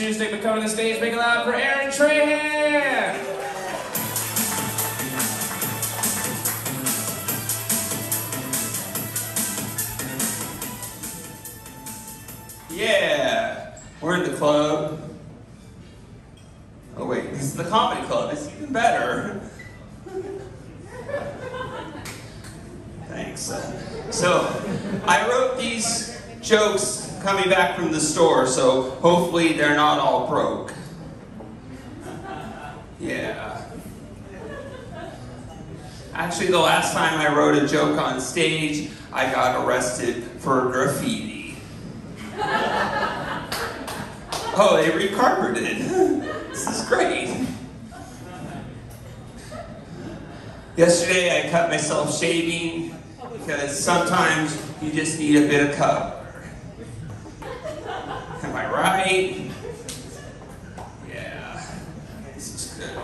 Shoestick but coming to the stage. Make loud for Aaron Trahan. Yeah, we're in the club. Oh wait, this is the comedy club. It's even better. Thanks. So, I wrote these jokes coming back from the store, so hopefully they're not all broke. Yeah. Actually, the last time I wrote a joke on stage, I got arrested for graffiti. Oh, they recarpeted. This is great. Yesterday, I cut myself shaving because sometimes you just need a bit of cover. I? Yeah, this is good.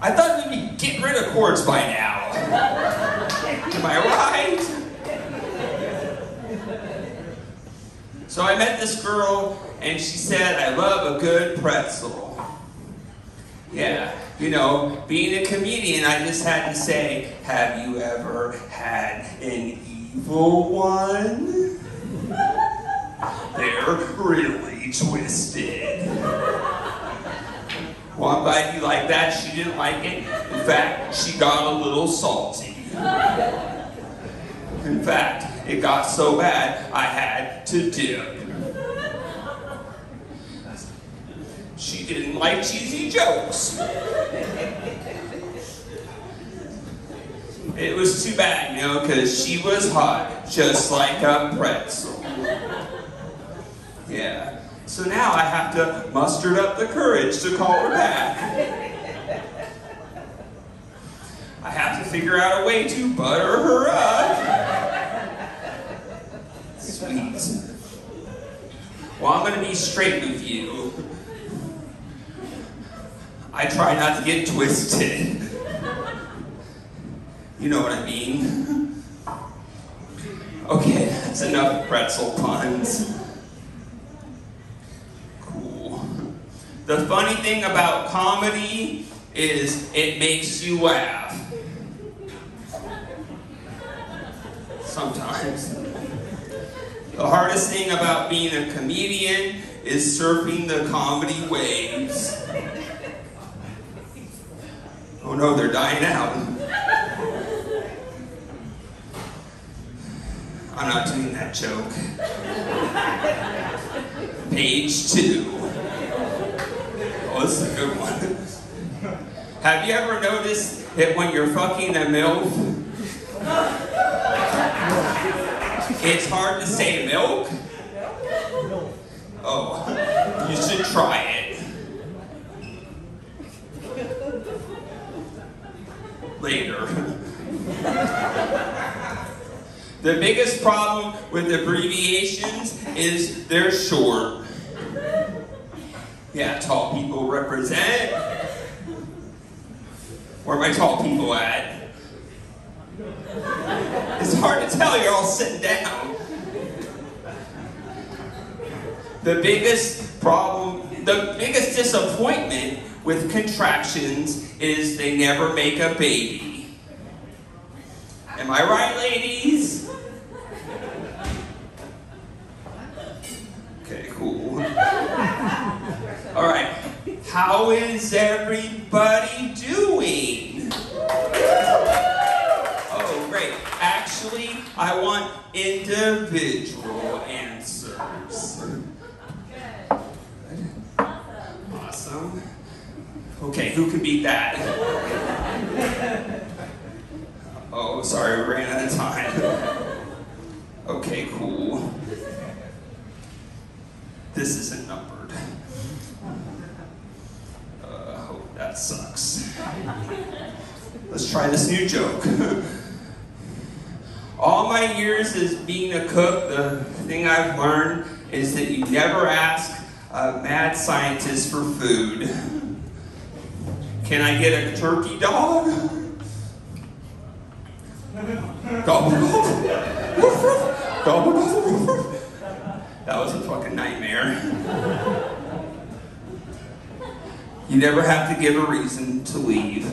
I thought we'd be getting rid of cords by now. Am I right? So I met this girl, and she said, I love a good pretzel. Yeah, you know, being a comedian, I just had to say, have you ever had an evil one? They're really twisted. One bite you like that, she didn't like it. In fact, she got a little salty. In fact, it got so bad, I had to dip. She didn't like cheesy jokes. It was too bad, you know, because she was hot, just like a pretzel. Yeah. So now I have to muster up the courage to call her back. I have to figure out a way to butter her up. Sweet. Well, I'm going to be straight with you. I try not to get twisted. You know what I mean. Okay, that's enough pretzel puns. Cool. The funny thing about comedy is it makes you laugh. Sometimes. The hardest thing about being a comedian is surfing the comedy waves. Oh no, they're dying out. I'm not doing that joke. Page two. Oh, this is a good one. Have you ever noticed that when you're fucking a MILF, it's hard to say milk? Oh, you should try it. Later. The biggest problem with abbreviations is they're short. Yeah, tall people represent. Where my tall people at? It's hard to tell, you're all sitting down. The biggest problem, the biggest disappointment with contractions is they never make a baby. Am I right, ladies? Okay, cool. All right, how is everybody doing? Oh, great. Actually, I want individual answers. Awesome. Okay, who can beat that? Oh, sorry, we ran out of time. Okay, cool. This isn't numbered. Uh, oh, that sucks. Let's try this new joke. All my years as being a cook, the thing I've learned is that you never ask a mad scientist for food. Can I get a turkey dog? Gobble, gobble. Woof, woof. That was a fucking nightmare. You never have to give a reason to leave.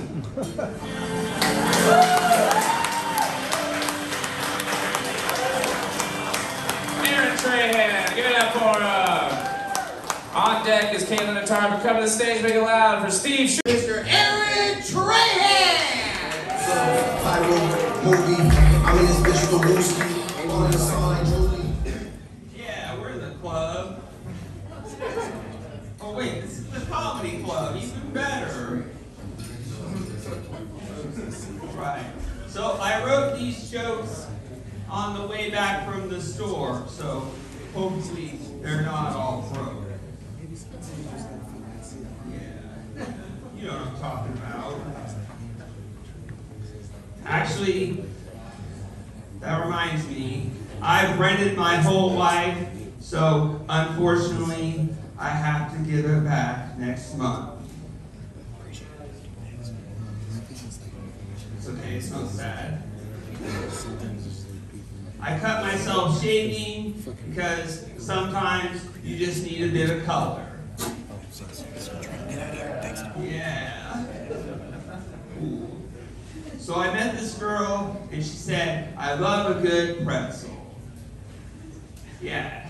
Aaron Trahan, give it up for him. On deck is Caitlin and Tarver. Come to the stage, make it loud for Steve. Sh- Mr. Aaron Trahan! Movie. This bitch. Yeah, we're in the club. Oh wait, this is the comedy club, even better. Right. So I wrote these jokes on the way back from the store, so hopefully they're not all broke. Yeah. You know what I'm talking about. Actually, that reminds me, I've rented my whole life, so unfortunately, I have to give it back next month. It's okay, it's not sad. I cut myself shaving because sometimes you just need a bit of color. Yeah. Ooh. So I met this girl, and she said, I love a good pretzel. Yeah.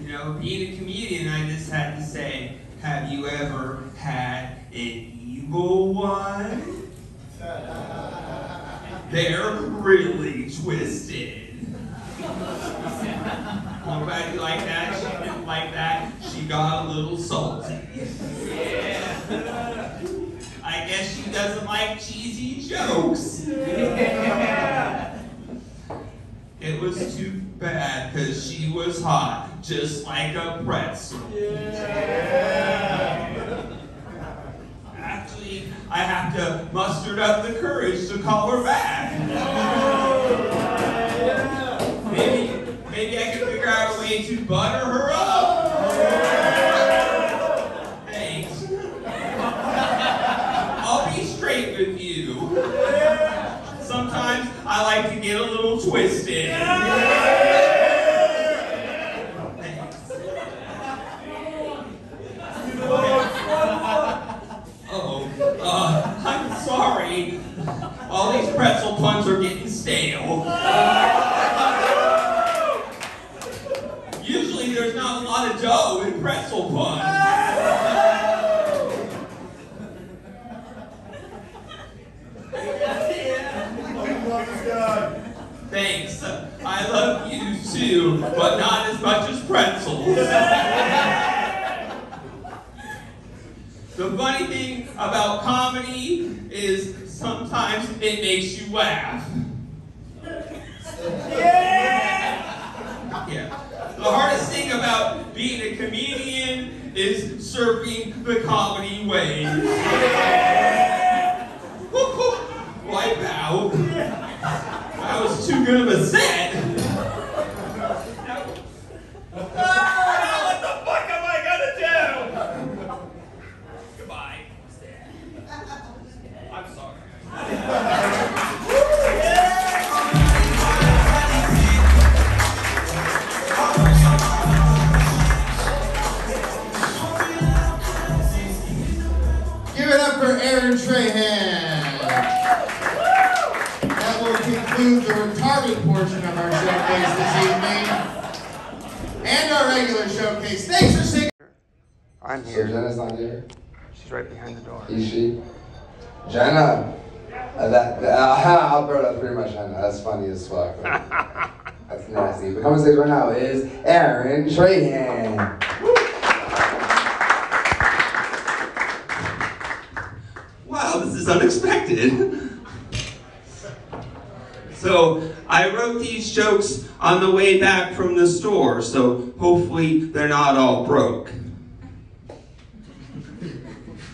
You know, being a comedian, I just had to say, have you ever had an evil one? They're really twisted. Nobody like that. She didn't like that. She got a little salty. Yeah. I guess she doesn't like cheesy jokes. It was too bad because she was hot, just like a pretzel. Actually, I have to muster up the courage to call her back. Maybe, maybe I can figure out a way to butter her up. I like to get a little twisted. Thanks.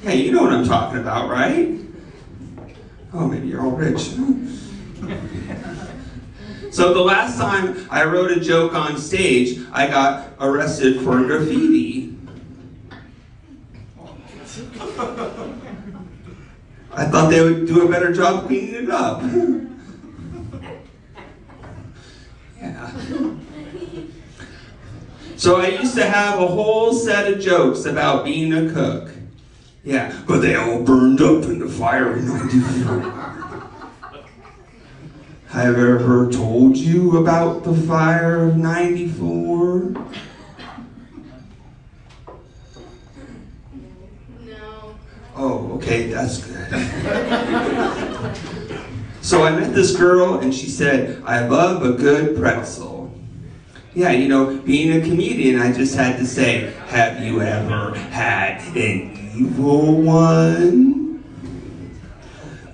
Hey, you know what I'm talking about, right? Oh, maybe you're all rich. So the last time I wrote a joke on stage, I got arrested for graffiti. I thought they would do a better job cleaning it up. yeah. So I used to have a whole set of jokes about being a cook. Yeah, but they all burned up in the fire in 94. Have ever told you about the fire of 94? No. Oh, okay, that's good. so I met this girl and she said, I love a good pretzel. Yeah, you know, being a comedian, I just had to say, have you ever had an evil one?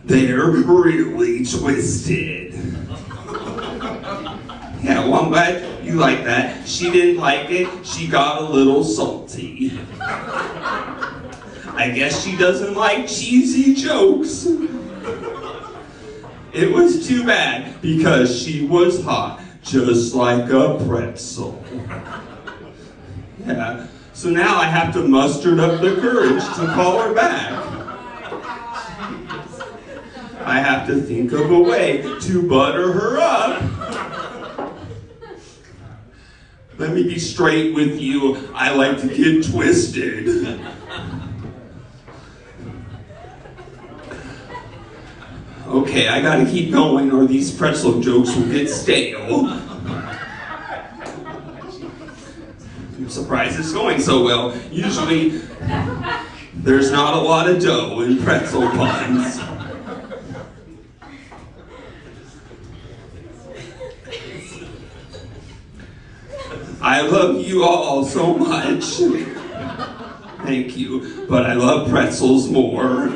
They're really twisted. Yeah, well, I'm glad you like that. She didn't like it. She got a little salty. I guess she doesn't like cheesy jokes. It was too bad because she was hot, just like a pretzel. Yeah, so now I have to muster up the courage to call her back. I have to think of a way to butter her up. Let me be straight with you. I like to get twisted. Okay, I gotta keep going or these pretzel jokes will get stale. I'm surprised it's going so well. Usually, there's not a lot of dough in pretzel puns. I love you all so much. Thank you, but I love pretzels more.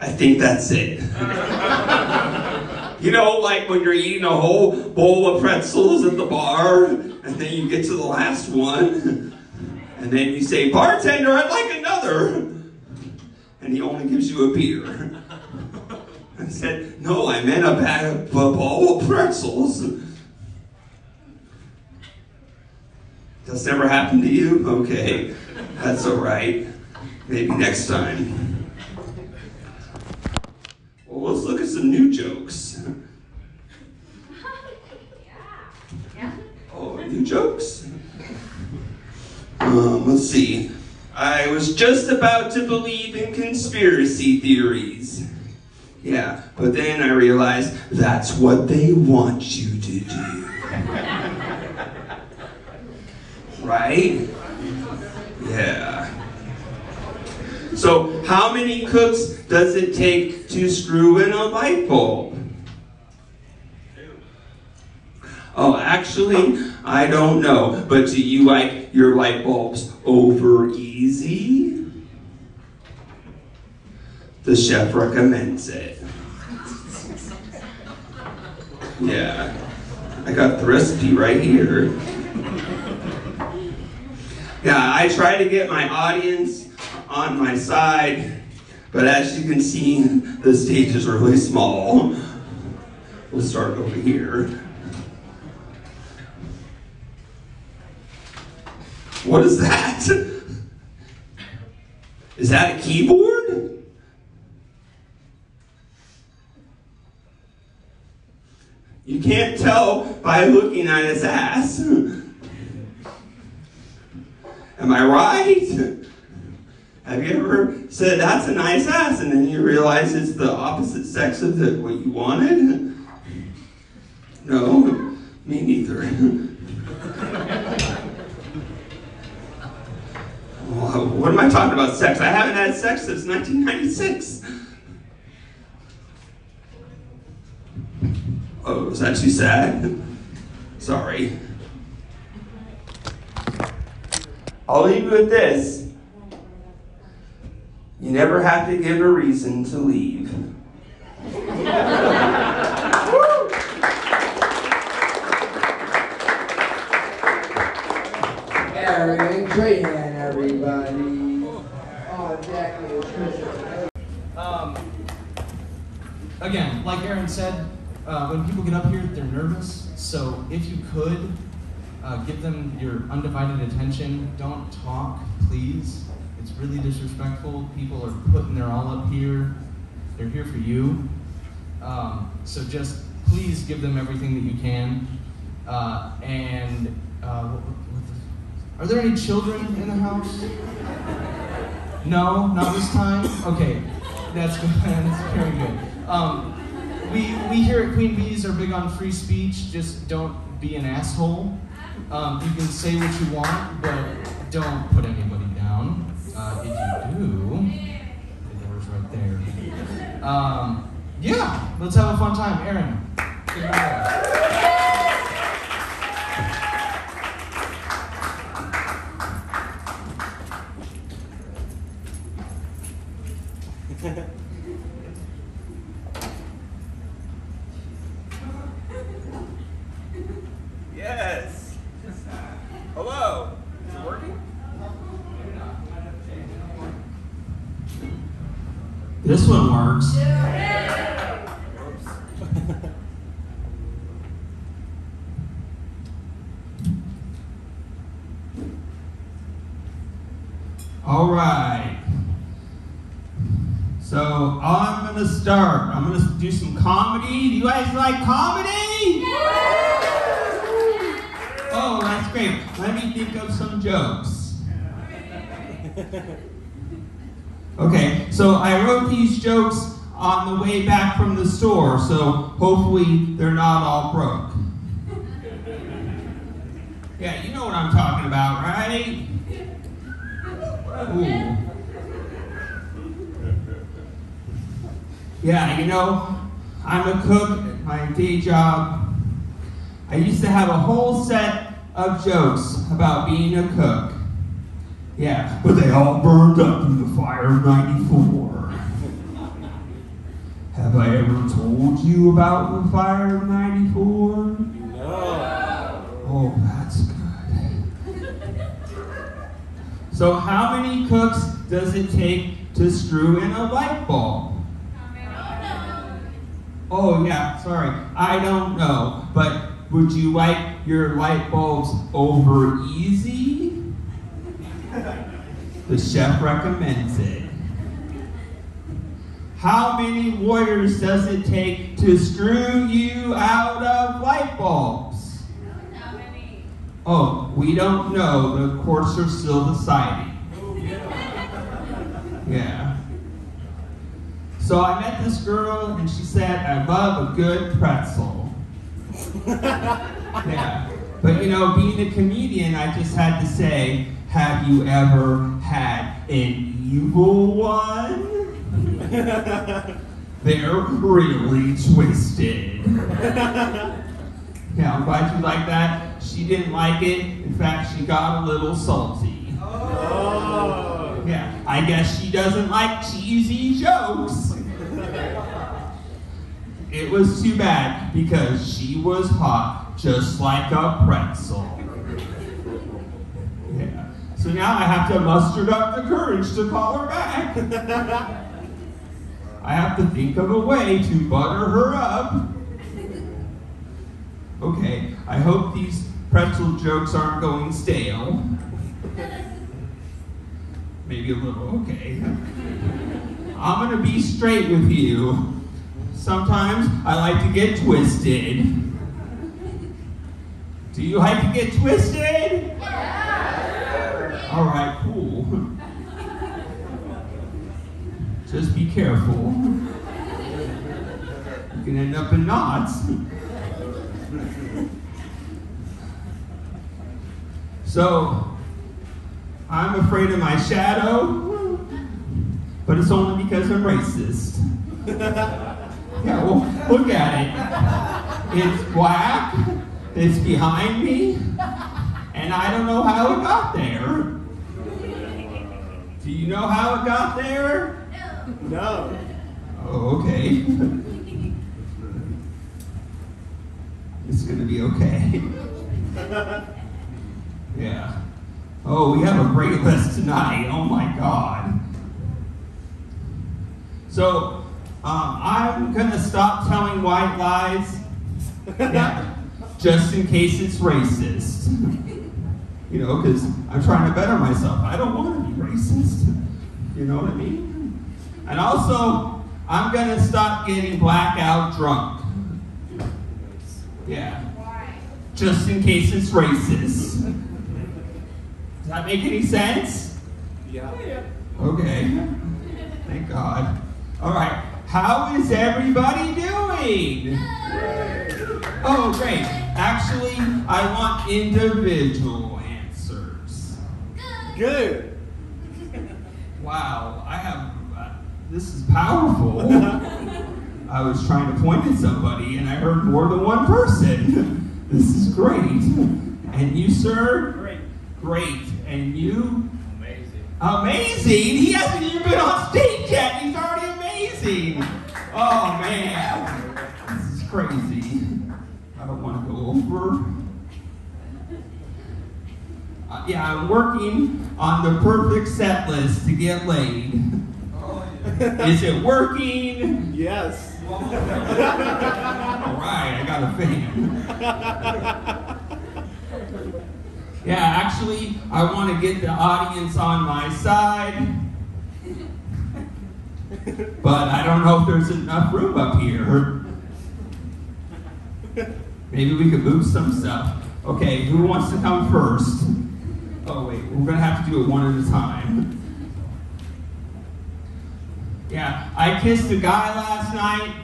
I think that's it. you know, like when you're eating a whole bowl of pretzels at the bar, and then you get to the last one, and then you say, Bartender, I'd like another. And he only gives you a beer. I said, No, I meant a bag of a bowl of pretzels. That's never happened to you? Okay, that's all right. Maybe next time. Well, let's look at some new jokes. Oh, new jokes? Um, let's see. I was just about to believe in conspiracy theories. Yeah, but then I realized that's what they want you to do. right? Yeah. So, how many cooks does it take to screw in a light bulb? Oh, actually, I don't know. But do you like your light bulbs over easy? The chef recommends it. Yeah. I got the recipe right here. Yeah, I try to get my audience on my side, but as you can see, the stage is really small. We'll start over here. What is that? Is that a keyboard? You can't tell by looking at his ass. Am I right? Have you ever said that's a nice ass and then you realize it's the opposite sex of the, what you wanted? No, me neither. What am I talking about sex? I haven't had sex since 1996. Oh, is that too sad? Sorry. I'll leave you with this. You never have to give a reason to leave. Aaron Trahan, everybody. Oh, Jackie. Um, again, like Aaron said, uh, when people get up here, they're nervous. So if you could, uh, give them your undivided attention. Don't talk, please. It's really disrespectful. People are putting their all up here. They're here for you. Um, so just please give them everything that you can. Uh, and uh, are there any children in the house? No, not this time. Okay, that's good. that's very good. Um, we we here at Queen Bees are big on free speech. Just don't be an asshole. Um, you can say what you want, but don't put anybody down. Uh, if you do, the door's right there. Um, yeah, let's have a fun time. Aaron, take it away. Yes. Hello. Is it working? This one works. All right. So I'm gonna start. I'm gonna do some comedy. Do you guys like comedy? Oh, that's great. Let me think of some jokes. Okay, so I wrote these jokes on the way back from the store, so hopefully they're not all broke. Yeah, you know what I'm talking about, right? Ooh. Yeah, you know, I'm a cook at my day job. I used to have a whole set of jokes about being a cook. Yeah, but they all burned up in the fire of 94. Have I ever told you about the fire of 94? No. Oh, that's good. So, how many cooks does it take to screw in a light bulb? Oh, yeah, sorry. I don't know. But would you like your light bulbs over easy? The chef recommends it. How many warriors does it take to screw you out of light bulbs? Oh, we don't know. The courts are still deciding. Yeah. So I met this girl and she said, I love a good pretzel. yeah. But you know, being a comedian, I just had to say, have you ever had an evil one? They're really twisted. Yeah, I'm glad you like that. She didn't like it. In fact, she got a little salty. Oh. Yeah, I guess she doesn't like cheesy jokes. It was too bad because she was hot, just like a pretzel. Yeah. So now I have to muster up the courage to call her back. I have to think of a way to butter her up. Okay, I hope these pretzel jokes aren't going stale. Maybe a little, okay. I'm gonna be straight with you. Sometimes I like to get twisted. Do you like to get twisted? Yeah. All right, cool. Just be careful. You can end up in knots. So, I'm afraid of my shadow, but it's only because I'm racist. Yeah, well, look at it. It's black, it's behind me, and I don't know how it got there. Do you know how it got there? No. No. Oh, okay. It's gonna be okay. yeah. Oh, we have a great list tonight. Oh my God. So, um, I'm gonna stop telling white lies. Yeah. Just in case it's racist. You know, because I'm trying to better myself. I don't want to be racist. You know what I mean? And also, I'm going to stop getting blackout drunk. Yeah. just in case it's racist. Does that make any sense? Yeah. Okay. Thank God. All right. How is everybody doing? Oh, great. Actually, I want individual answers. Good. Wow, I have. Uh, this is powerful. I was trying to point at somebody and I heard more than one person. this is great. And you, sir? Great. Great. And you? Amazing. Amazing! He hasn't even been on stage yet. He's already Oh man, this is crazy. I don't want to go over. Uh, yeah, I'm working on the perfect set list to get laid. Is it working? Yes. All right, I got a fan. Yeah, actually, I want to get the audience on my side. But I don't know if there's enough room up here. Maybe we could move some stuff. Okay, who wants to come first? Oh, wait, we're going to have to do it one at a time. Yeah, I kissed a guy last night.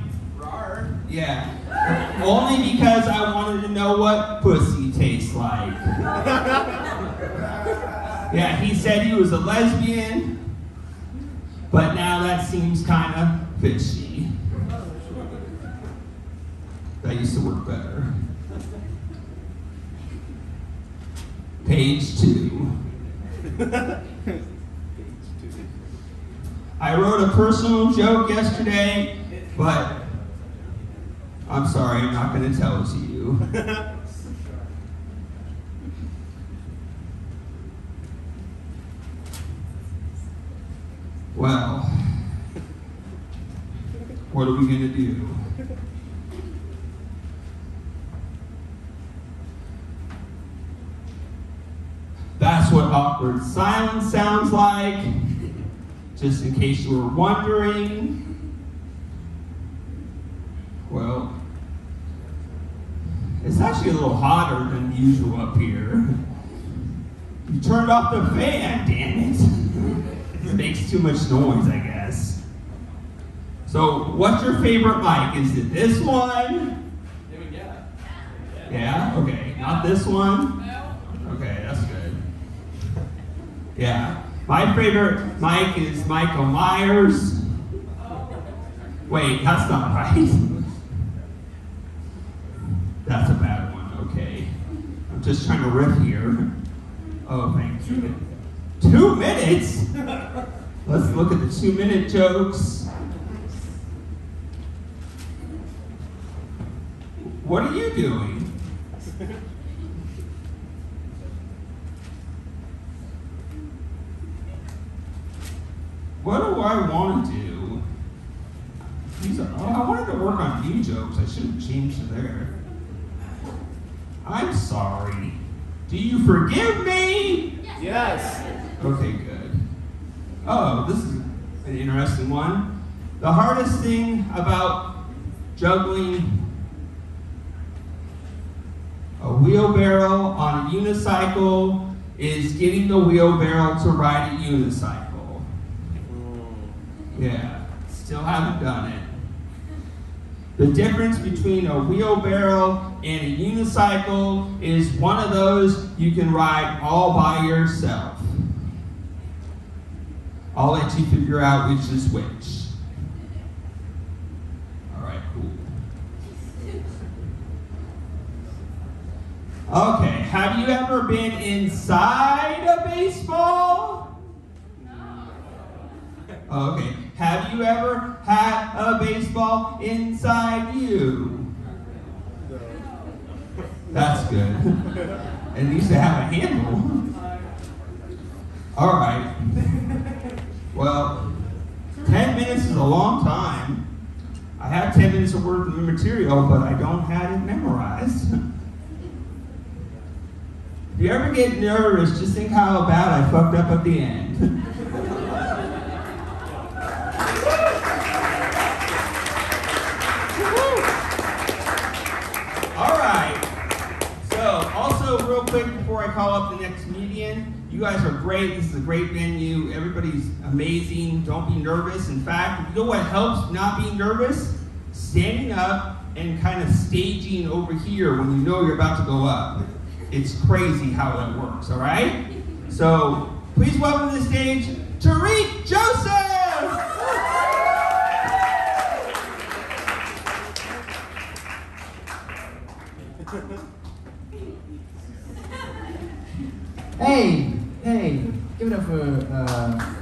Yeah. Only because I wanted to know what pussy tastes like. Yeah, he said he was a lesbian, but now that seems kind of fishy. That used to work better. Page two. I wrote a personal joke yesterday, but I'm sorry, I'm not going to tell it to you. Well, what are we going to do? That's what awkward silence sounds like, just in case you were wondering. Well, it's actually a little hotter than usual up here. You turned off the fan, damn it. It makes too much noise, I guess. So, what's your favorite mic? Is it this one? Yeah? Okay. Not this one? Okay, that's good. Yeah. My favorite mic is Michael Myers. Wait, that's not right. That's a bad one, okay. I'm just trying to riff here. Oh, thank you. Two minutes? Let's look at the two minute jokes. What are you doing? What do I want to do? These are, oh, I wanted to work on new jokes. I should have changed to there. I'm sorry. Do you forgive me? Yes. Okay, good. Oh, this is an interesting one. The hardest thing about juggling a wheelbarrow on a unicycle is getting the wheelbarrow to ride a unicycle. Mm. Yeah, still haven't done it. The difference between a wheelbarrow and a unicycle is one of those you can ride all by yourself. I'll let you figure out which is which. All right, cool. Okay, have you ever been inside a baseball? No. Okay, have you ever had a baseball inside you? That's good. At least they have a handle. All right. Well, 10 minutes is a long time. I have 10 minutes of work of material, but I don't have it memorized. If you ever get nervous, just think how bad I fucked up at the end. All right. So, also, real quick before I call up the next. You guys are great. This is a great venue. Everybody's amazing. Don't be nervous. In fact, you know what helps not being nervous? Standing up and kind of staging over here when you know you're about to go up. It's crazy how that works, all right? So please welcome to the stage Tariq Joseph! Hey, hey, give it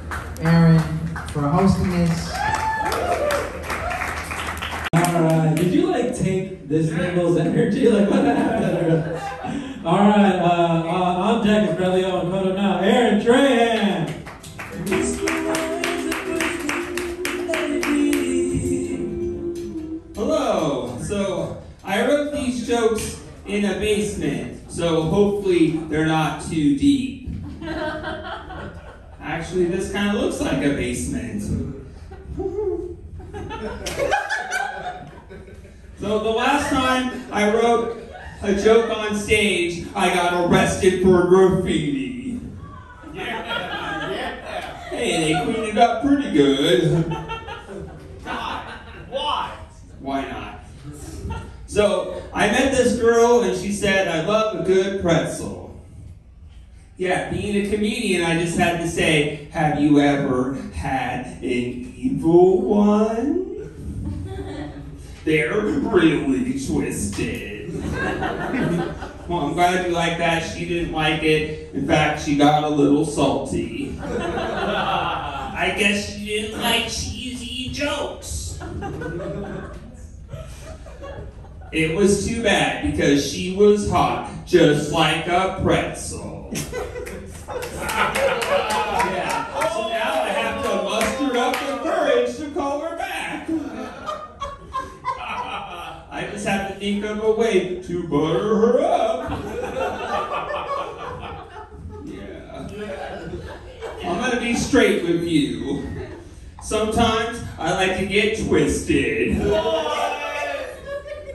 Actually, this kind of looks like a basement. so the last time I wrote a joke on stage, I got arrested for graffiti. Yeah. Hey, they cleaned it up pretty good. Why? Why not? So I met this girl and she said, I love a good pretzel. Yeah, being a comedian, I just had to say, have you ever had an evil one? They're really twisted. well, I'm glad you like that. She didn't like it. In fact, she got a little salty. I guess she didn't like cheesy jokes. It was too bad because she was hot, just like a pretzel. Yeah. So now I have to muster up the courage to call her back. I just have to think of a way to butter her up. yeah. I'm gonna be straight with you. Sometimes I like to get twisted.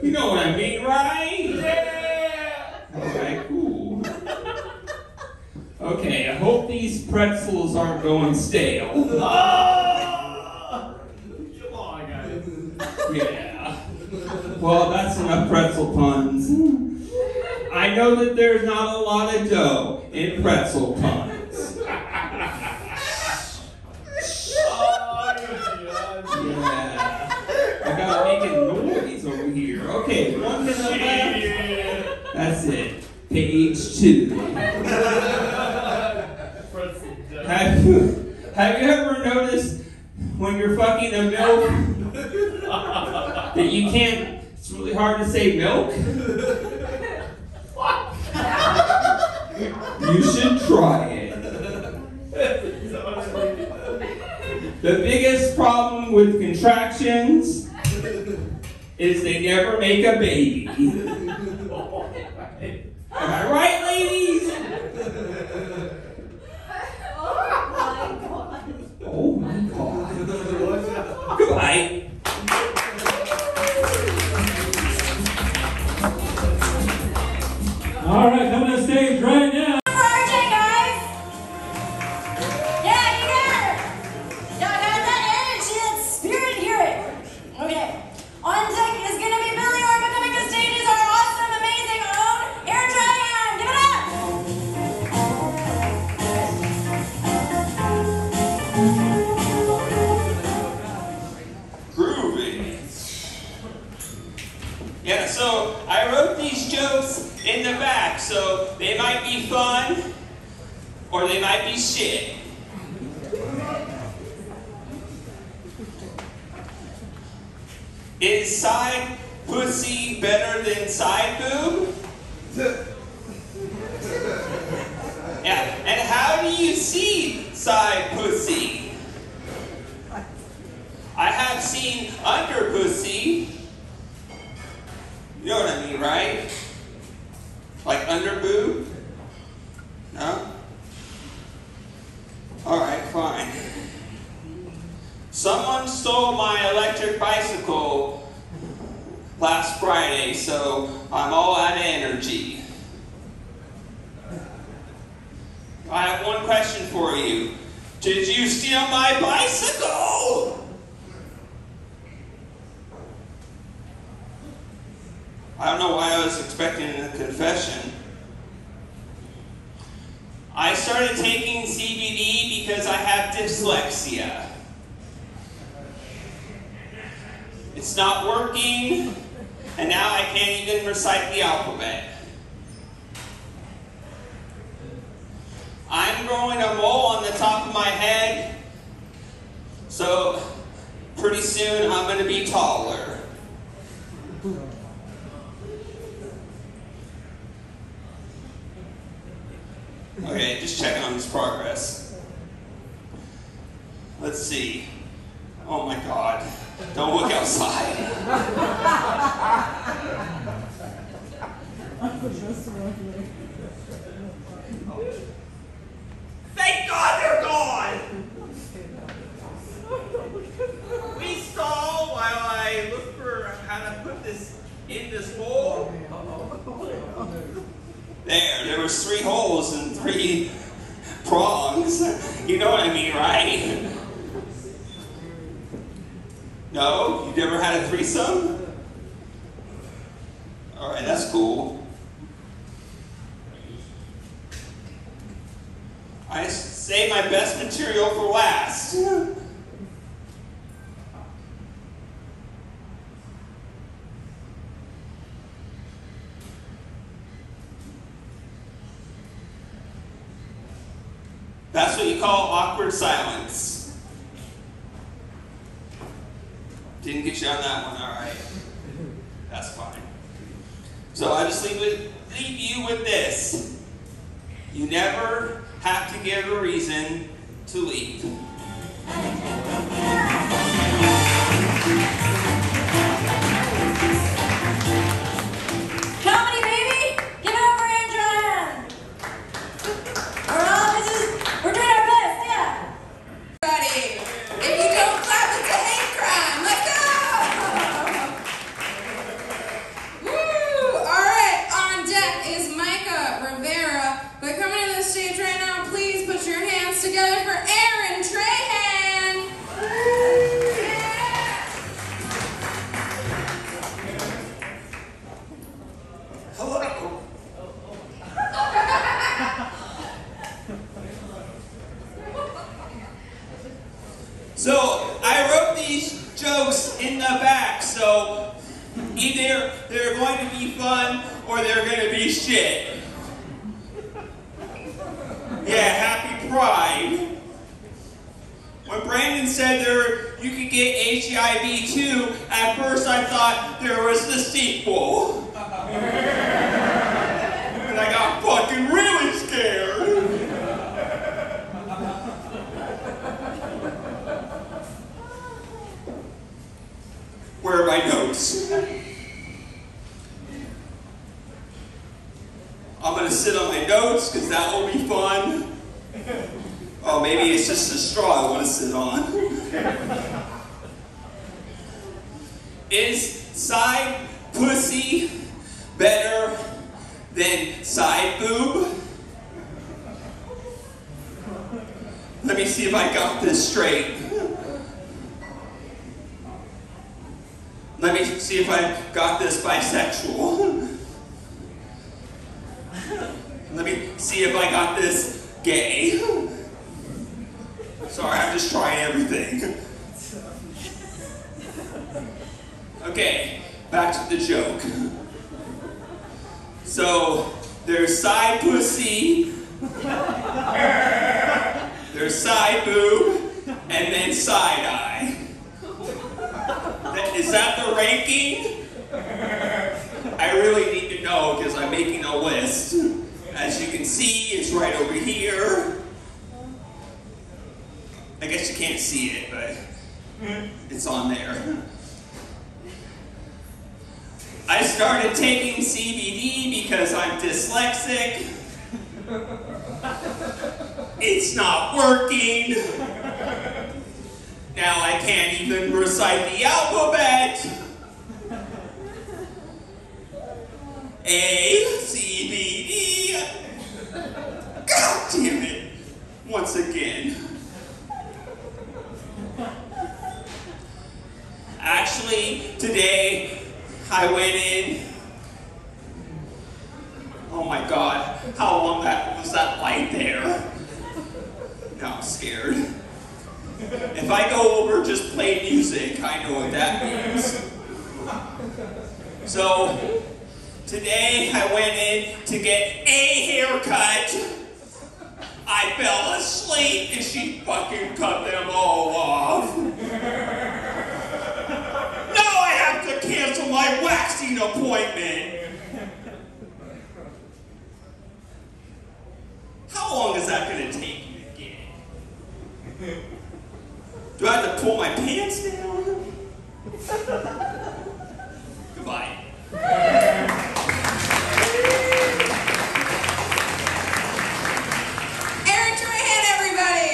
You know what I mean, right? Yeah! Cool. Okay, I hope these pretzels aren't going stale. Come on, guys. Yeah. Well, that's enough pretzel puns. I know that there's not a lot of dough in pretzel puns. Yeah. I gotta make a noise over here. Okay, one the left. That's it. Page two. Have you, have you ever noticed when you're fucking a MILF that you can't, it's really hard to say milk? You should try it. The biggest problem with contractions is they never make a baby. Am I right, ladies? Own Aaron Trahan! Give it up! Groovy. Yeah, so I wrote these jokes in the back, so they might be fun or they might be shit. Is side pussy better than side boob? Yeah, and how do you see side pussy? I have seen under pussy. You know what I mean, right? Like under boob? No? Alright, fine. Someone stole my electric bicycle last Friday, so I'm all out of energy. I have one question for you. Did you steal my bicycle? I don't know why I was expecting a confession. I started taking CBD because I have dyslexia. It's not working, and now I can't even recite the alphabet. I'm growing a mole on the top of my head, so pretty soon I'm going to be taller. Okay, just checking on his progress. Let's see. Oh my god. Don't look outside. Thank God they're gone! We stall while I look for how to put this in this hole. There, there was three holes and three prongs. You know what I mean, right? No? You never had a threesome? Alright, that's cool. I save my best material for last. That's what you call awkward silence. Didn't get you on that one, all right. That's fine. So I just leave, leave you with this. You never have to give a reason to leave. So I wrote these jokes in the back, so either they're going to be fun or they're going to be shit. Yeah, happy Pride. When Brandon said there you could get HIV too, at first I thought there was the sequel. and I got fucking really scared. Where are my notes? I'm gonna sit on my notes because that will be fun. Oh, maybe it's just a straw I want to sit on. Is side pussy better than side boob? Let me see if I got this straight. Let me see if I got this bisexual. Let me see if I got this gay. Sorry, I'm just trying everything. Okay, back to the joke. So, there's side pussy, there's side boob, and then side eye. Is that the ranking? I really need to know because I'm making a list. As you can see, it's right over here. I guess you can't see it, but it's on there. I started taking CBD because I'm dyslexic. It's not working. Now I can't even recite the alphabet. A, C, B, D. God damn it. once again. Actually, today I went in. Oh my god, how long that was that light there? Now I'm scared. If I go over just play music, I know what that means. So, today I went in to get a haircut. I fell asleep and she fucking cut them all off. Now I have to cancel my waxing appointment. How long is that going to take you to get? Do I have to pull my pants down? Goodbye. Aaron Trahan, everybody!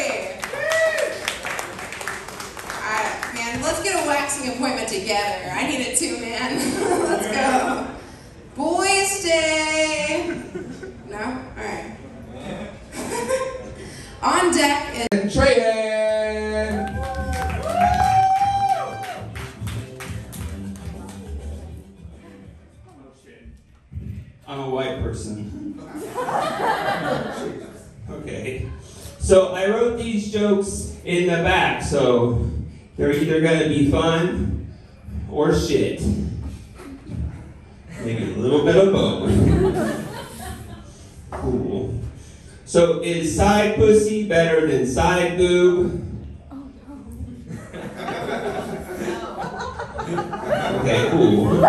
Alright, man, let's get a waxing appointment together. I need it too, man. let's go. Boys' Day. No? Alright. On deck So I wrote these jokes in the back, so they're either gonna be fun or shit. Maybe a little bit of both. cool. So is side pussy better than side boob? Oh, okay, cool.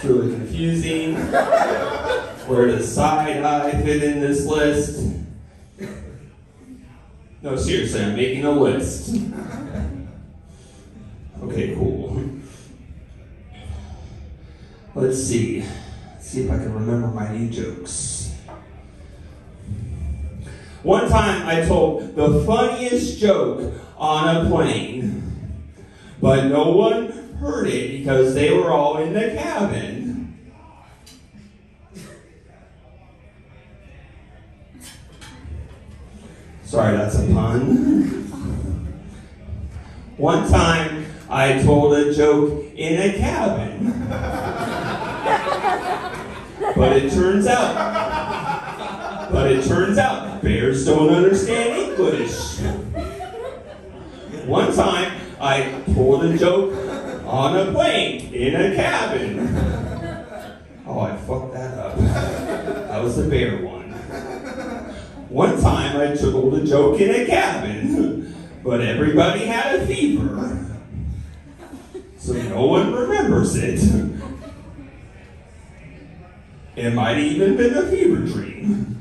Truly confusing. Where does side eye fit in this list? No, seriously, I'm making a list. Okay, cool. Let's see. Let's see if I can remember my new jokes. One time I told the funniest joke on a plane, but no one heard it because they were all in the cabin. Sorry, that's a pun. One time I told a joke in a cabin. But it turns out, but it turns out bears don't understand English. One time I told a joke on a plane in a cabin. Oh, I fucked that up. That was the bear one. One time I told a joke in a cabin, but everybody had a fever. So no one remembers it. It might even been a fever dream.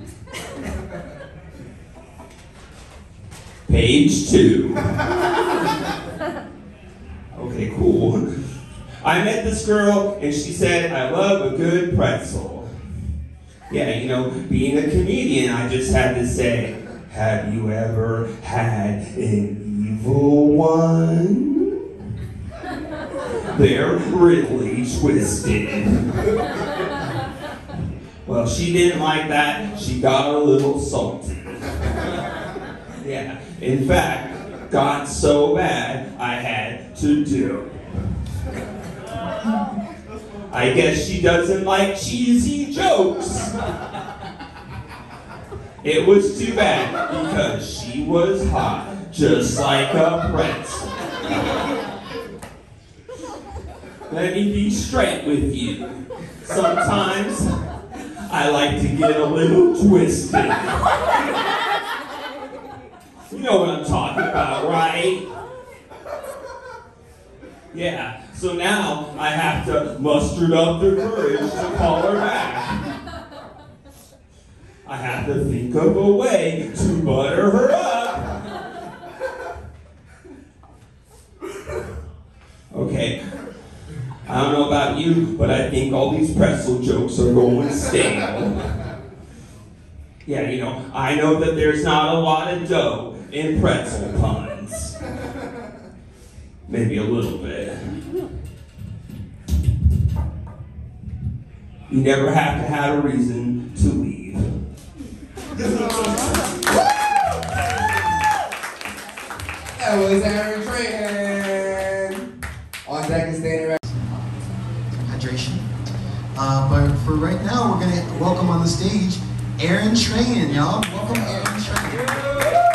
Page two. Okay, cool. I met this girl and she said, I love a good pretzel. Yeah, you know, being a comedian, I just had to say, have you ever had an evil one? They're really twisted. Well, she didn't like that. She got a little salty. Yeah, in fact, got so bad I had to do. I guess she doesn't like cheesy jokes. It was too bad because she was hot, just like a pretzel. Let me be straight with you. Sometimes I like to get a little twisted. You know what I'm talking about, right? Yeah, so now I have to muster up the courage to call her back. I have to think of a way to butter her up. Okay, I don't know about you, but I think all these pretzel jokes are going stale. Yeah, you know, I know that there's not a lot of dough in pretzel puns. Maybe a little bit. You never have to have a reason to leave. that was Aaron Trahan. On deck is Danny Hydration. Uh, but for right now, we're going to welcome on the stage Aaron Trahan, y'all. Welcome, Aaron Trahan.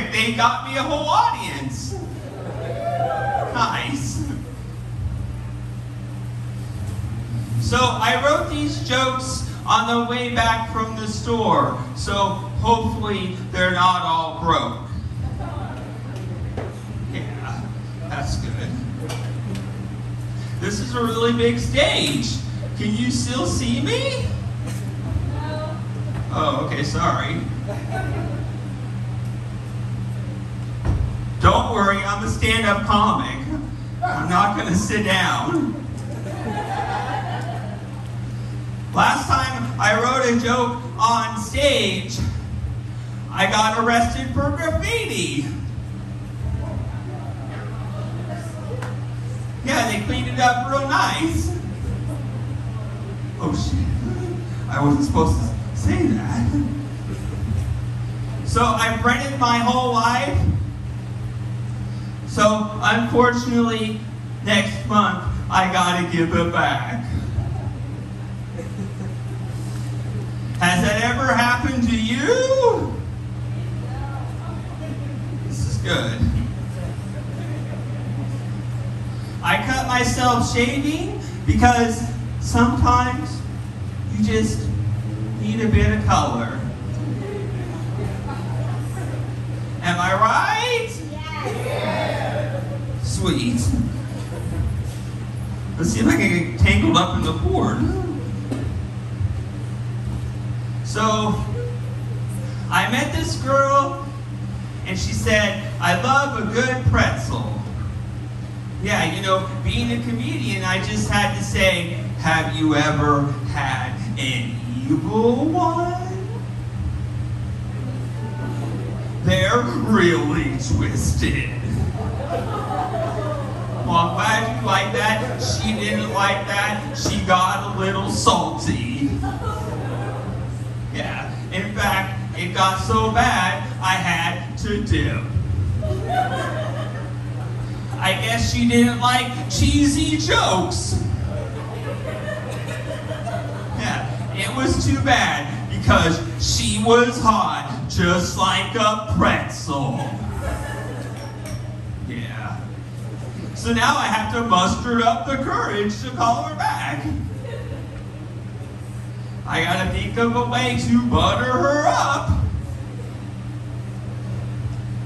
Perfect. They got me a whole audience. Nice. So I wrote these jokes on the way back from the store. So hopefully they're not all broke. Yeah, that's good. This is a really big stage. Can you still see me? Oh, okay, sorry. Don't worry, I'm a stand-up comic. I'm not gonna sit down. Last time I wrote a joke on stage, I got arrested for graffiti. Yeah, they cleaned it up real nice. Oh shit. I wasn't supposed to say that. So I've rented my whole life. So unfortunately, next month I gotta give it back. Has that ever happened to you? This is good. I cut myself shaving because sometimes you just need a bit of color. Am I right? Sweet. Let's see if I can get tangled up in the cord. Hmm. So, I met this girl, and she said, I love a good pretzel. Yeah, you know, being a comedian, I just had to say, have you ever had an evil one? They're really twisted. Glad you like that. She didn't like that. She got a little salty. Yeah, in fact, it got so bad, I had to dip. I guess she didn't like cheesy jokes. Yeah, it was too bad because she was hot, just like a pretzel. Yeah. So now I have to muster up the courage to call her back. I gotta think of a way to butter her up.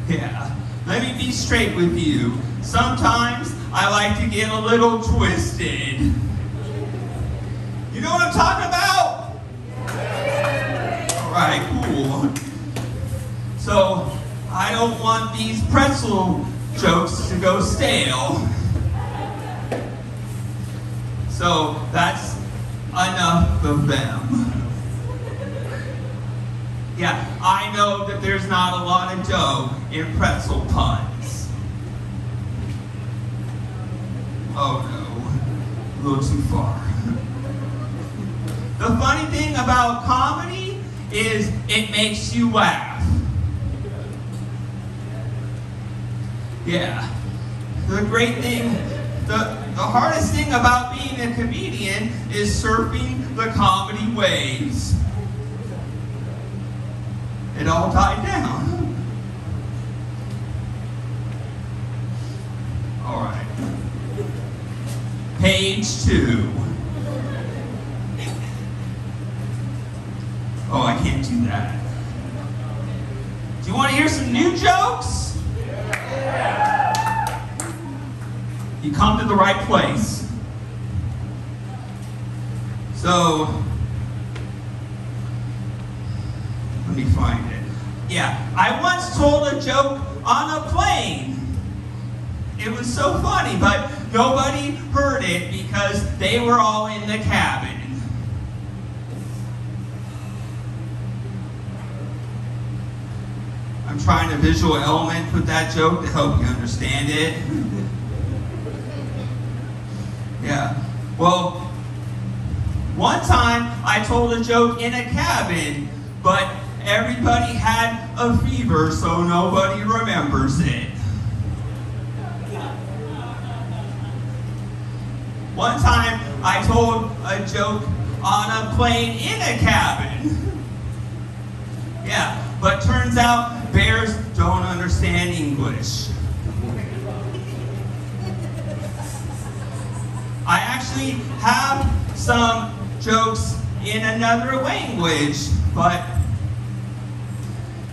Yeah, let me be straight with you. Sometimes I like to get a little twisted. You know what I'm talking about? Alright, cool. So, I don't want these pretzel jokes to go stale. So, that's enough of them. Yeah, I know that there's not a lot of dough in pretzel puns. Oh no, a little too far. The funny thing about comedy is it makes you laugh. Yeah. The great thing, the, the hardest thing about being a comedian is surfing the comedy waves. It all died down. All right. Page two. Oh, I can't do that. Do you want to hear some new jokes? You come to the right place. So, let me find it. Yeah, I once told a joke on a plane. It was so funny, but nobody heard it because they were all in the cabin. I'm trying to visual element with that joke to help you understand it. Yeah. Well, one time I told a joke in a cabin, but everybody had a fever, so nobody remembers it. One time I told a joke on a plane in a cabin. Yeah, but turns out bears don't understand English. I actually have some jokes in another language, but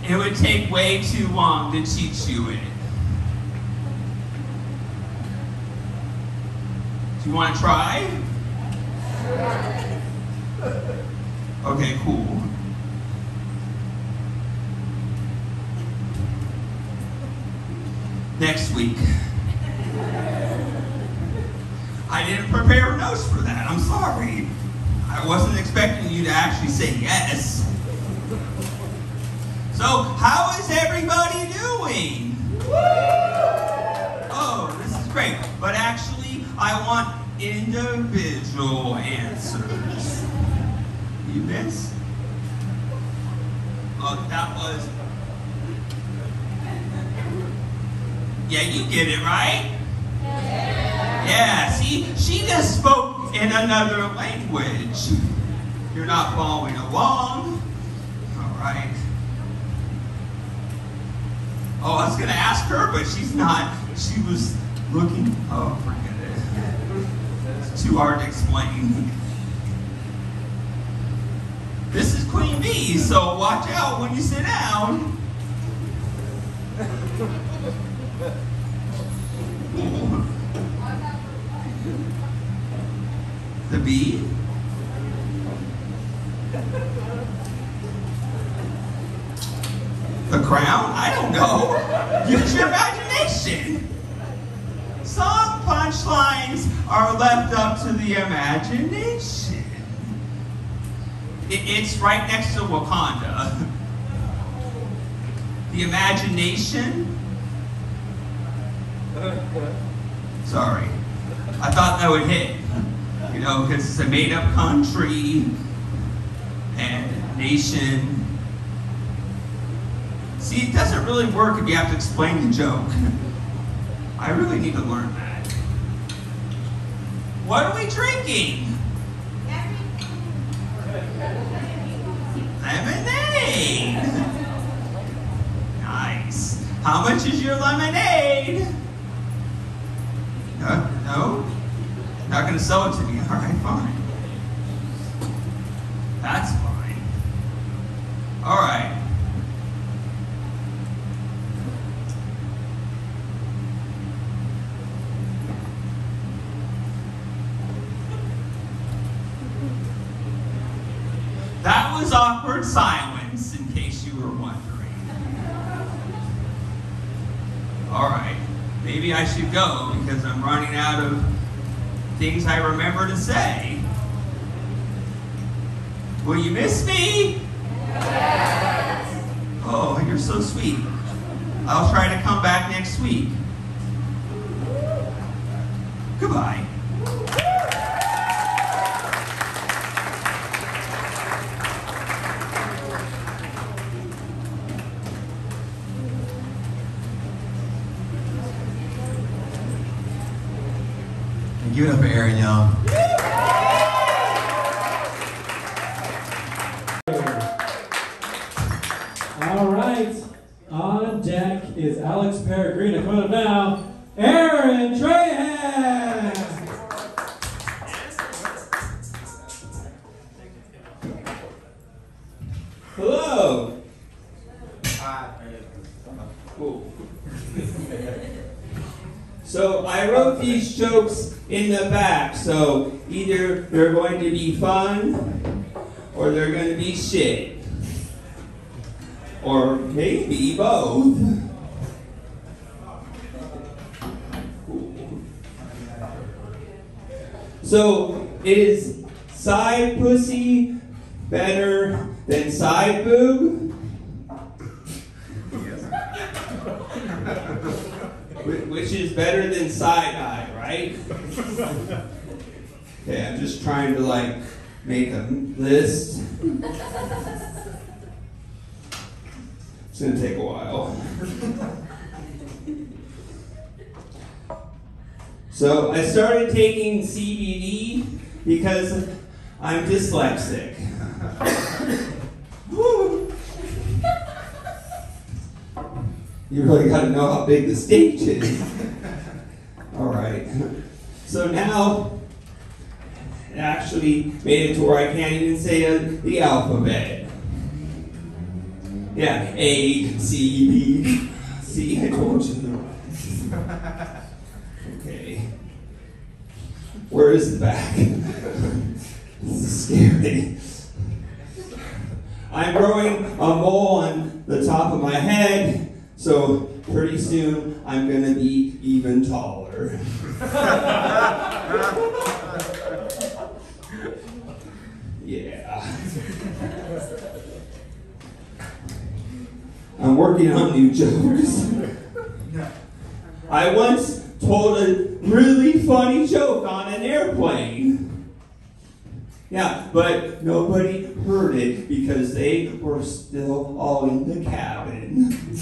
it would take way too long to teach you it. Do you want to try? Okay, cool. Next week. I didn't prepare notes for that. I'm sorry. I wasn't expecting you to actually say yes. So, how is everybody doing? Oh, this is great. But actually, I want individual answers. You miss? Oh, that was. Yeah, you get it, right? Yeah, see, she just spoke in another language. You're not following along. All right. Oh, I was going to ask her, but she's not. She was looking. Oh, forget it. It's too hard to explain. This is Queen Bee, so watch out when you sit down. The bee? The crown? I don't know. Use your imagination. Some punchlines are left up to the imagination. It's right next to Wakanda. The imagination? Sorry. I thought that would hit. You know, because it's a made up country and nation. See, it doesn't really work if you have to explain the joke. I really need to learn that. What are we drinking? Lemonade. Nice. How much is your lemonade? No? No? Not gonna sell it to me. All right, fine. That's fine. All right. That was awkward silence, in case you were wondering. All right, maybe I should go because I'm running out of things I remember to say. Will you miss me? Yes. Oh, you're so sweet. I'll try to come back next week. Goodbye. List. It's gonna take a while. So I started taking CBD because I'm dyslexic. You really got to know how big the stage is. All right. So now, it actually made it to where I can't even say the alphabet. Yeah, A, C, B. Told you. Okay. Where is the back? this is scary. I'm growing a mole on the top of my head, so pretty soon I'm to be even taller. yeah. I'm working on new jokes. I once told a really funny joke on an airplane. Yeah, but nobody heard it because they were still all in the cabin.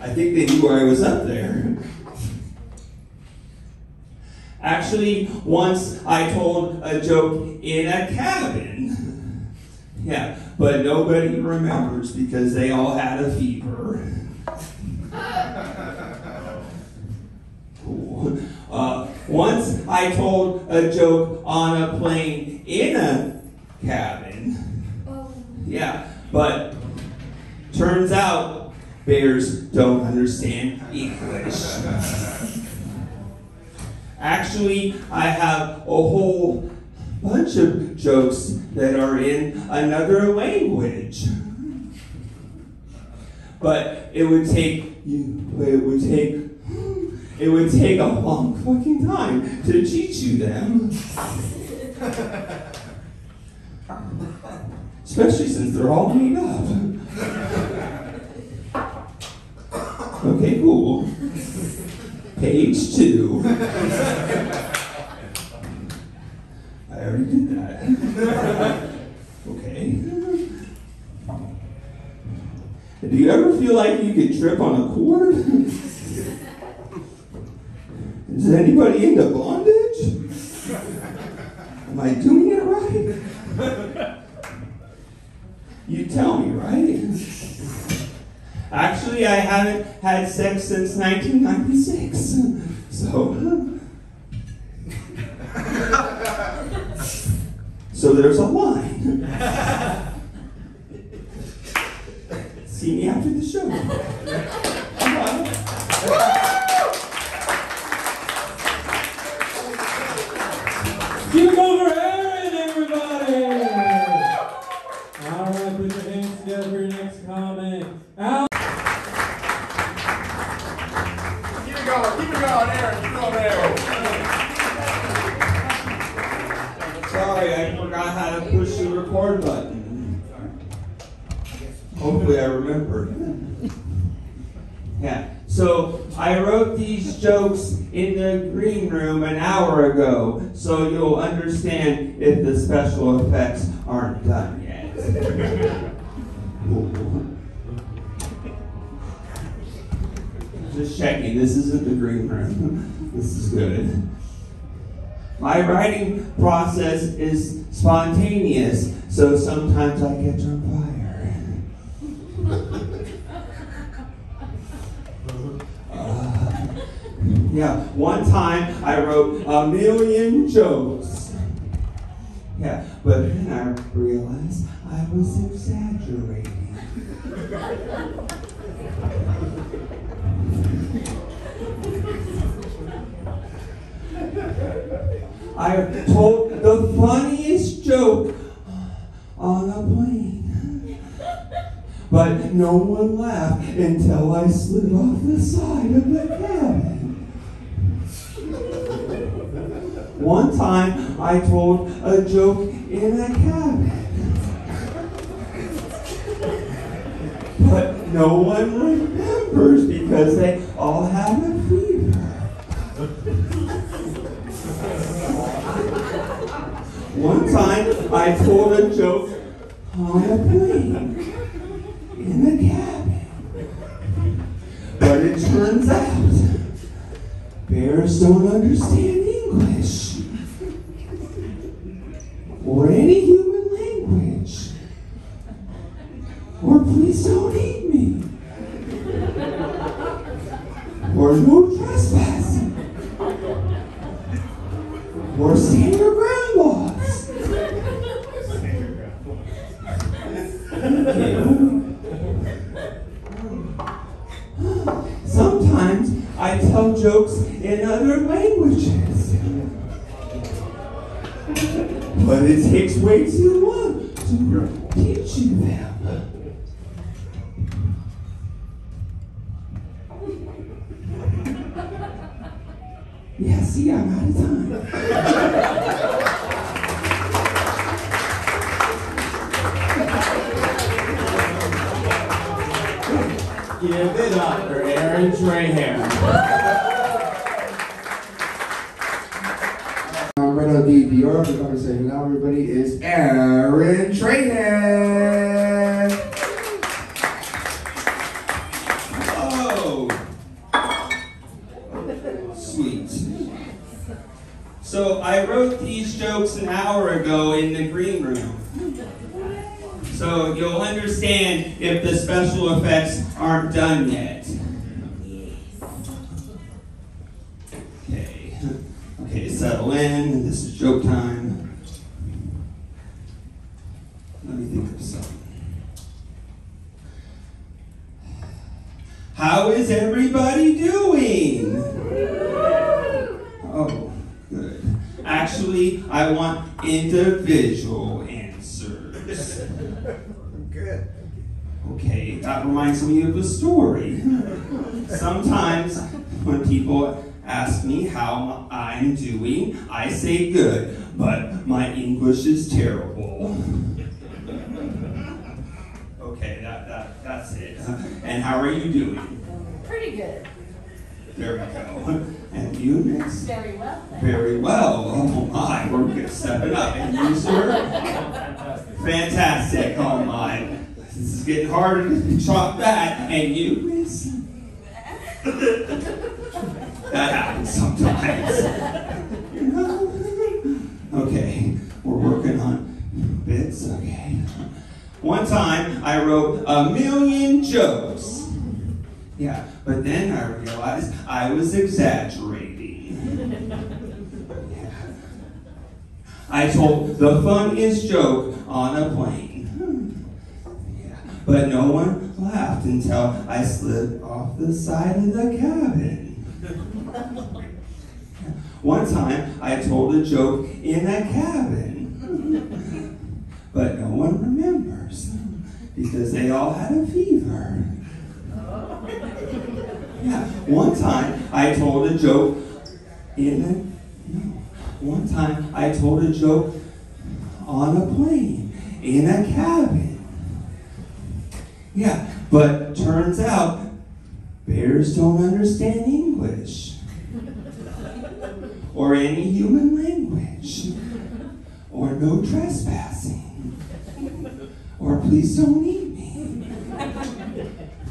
I think they knew I was up there. Actually, once I told a joke in a cabin. Yeah, but nobody remembers because they all had a fever. Cool. Uh, once I told a joke on a plane in a cabin. Yeah, but turns out bears don't understand English. Actually, I have a whole bunch of jokes that are in another language. But it would take you it would take it would take a long fucking time to teach you them. Especially since they're all made up. Okay, cool. Page two. I already did that. okay. Do you ever feel like you could trip on a cord? Is anybody into bondage? Am I doing it right? You tell me, right? Actually, I haven't had sex since 1996. So. So there's a line. See me after the show. My writing process is spontaneous, so sometimes I catch on fire. Uh, yeah, one time I wrote a million jokes. Yeah, but then I realized I was exaggerating. I told the funniest joke on a plane. But no one laughed until I slid off the side of the cabin. One time I told a joke in a cabin. But no one remembers because they all have a fever. One time I told a joke on a plane in the cabin. But it turns out bears don't understand English or any human language. Or please don't eat me. Or no trespassing. Or stand people ask me how I'm doing, I say good, but my English is terrible. Okay, that, that, that's it. And how are you doing? Pretty good. There we go. And you, Miss? Very well. thanks. Very well. Oh my, we're good stepping up. And you, sir? Fantastic. Oh my. This is getting harder to chop that. And you, Miss? That happens sometimes. Okay, we're working on bits. Okay. One time I wrote a million jokes. Yeah, but then I realized I was exaggerating. Yeah. I told the funniest joke on a plane. But no one laughed until I slid off the side of the cabin. One time I told a joke in a cabin, but no one remembers because they all had a fever. Yeah, one time I told a joke in a, no, one time I told a joke on a plane, in a cabin. Yeah, but turns out bears don't understand English or any human language or no trespassing or please don't eat me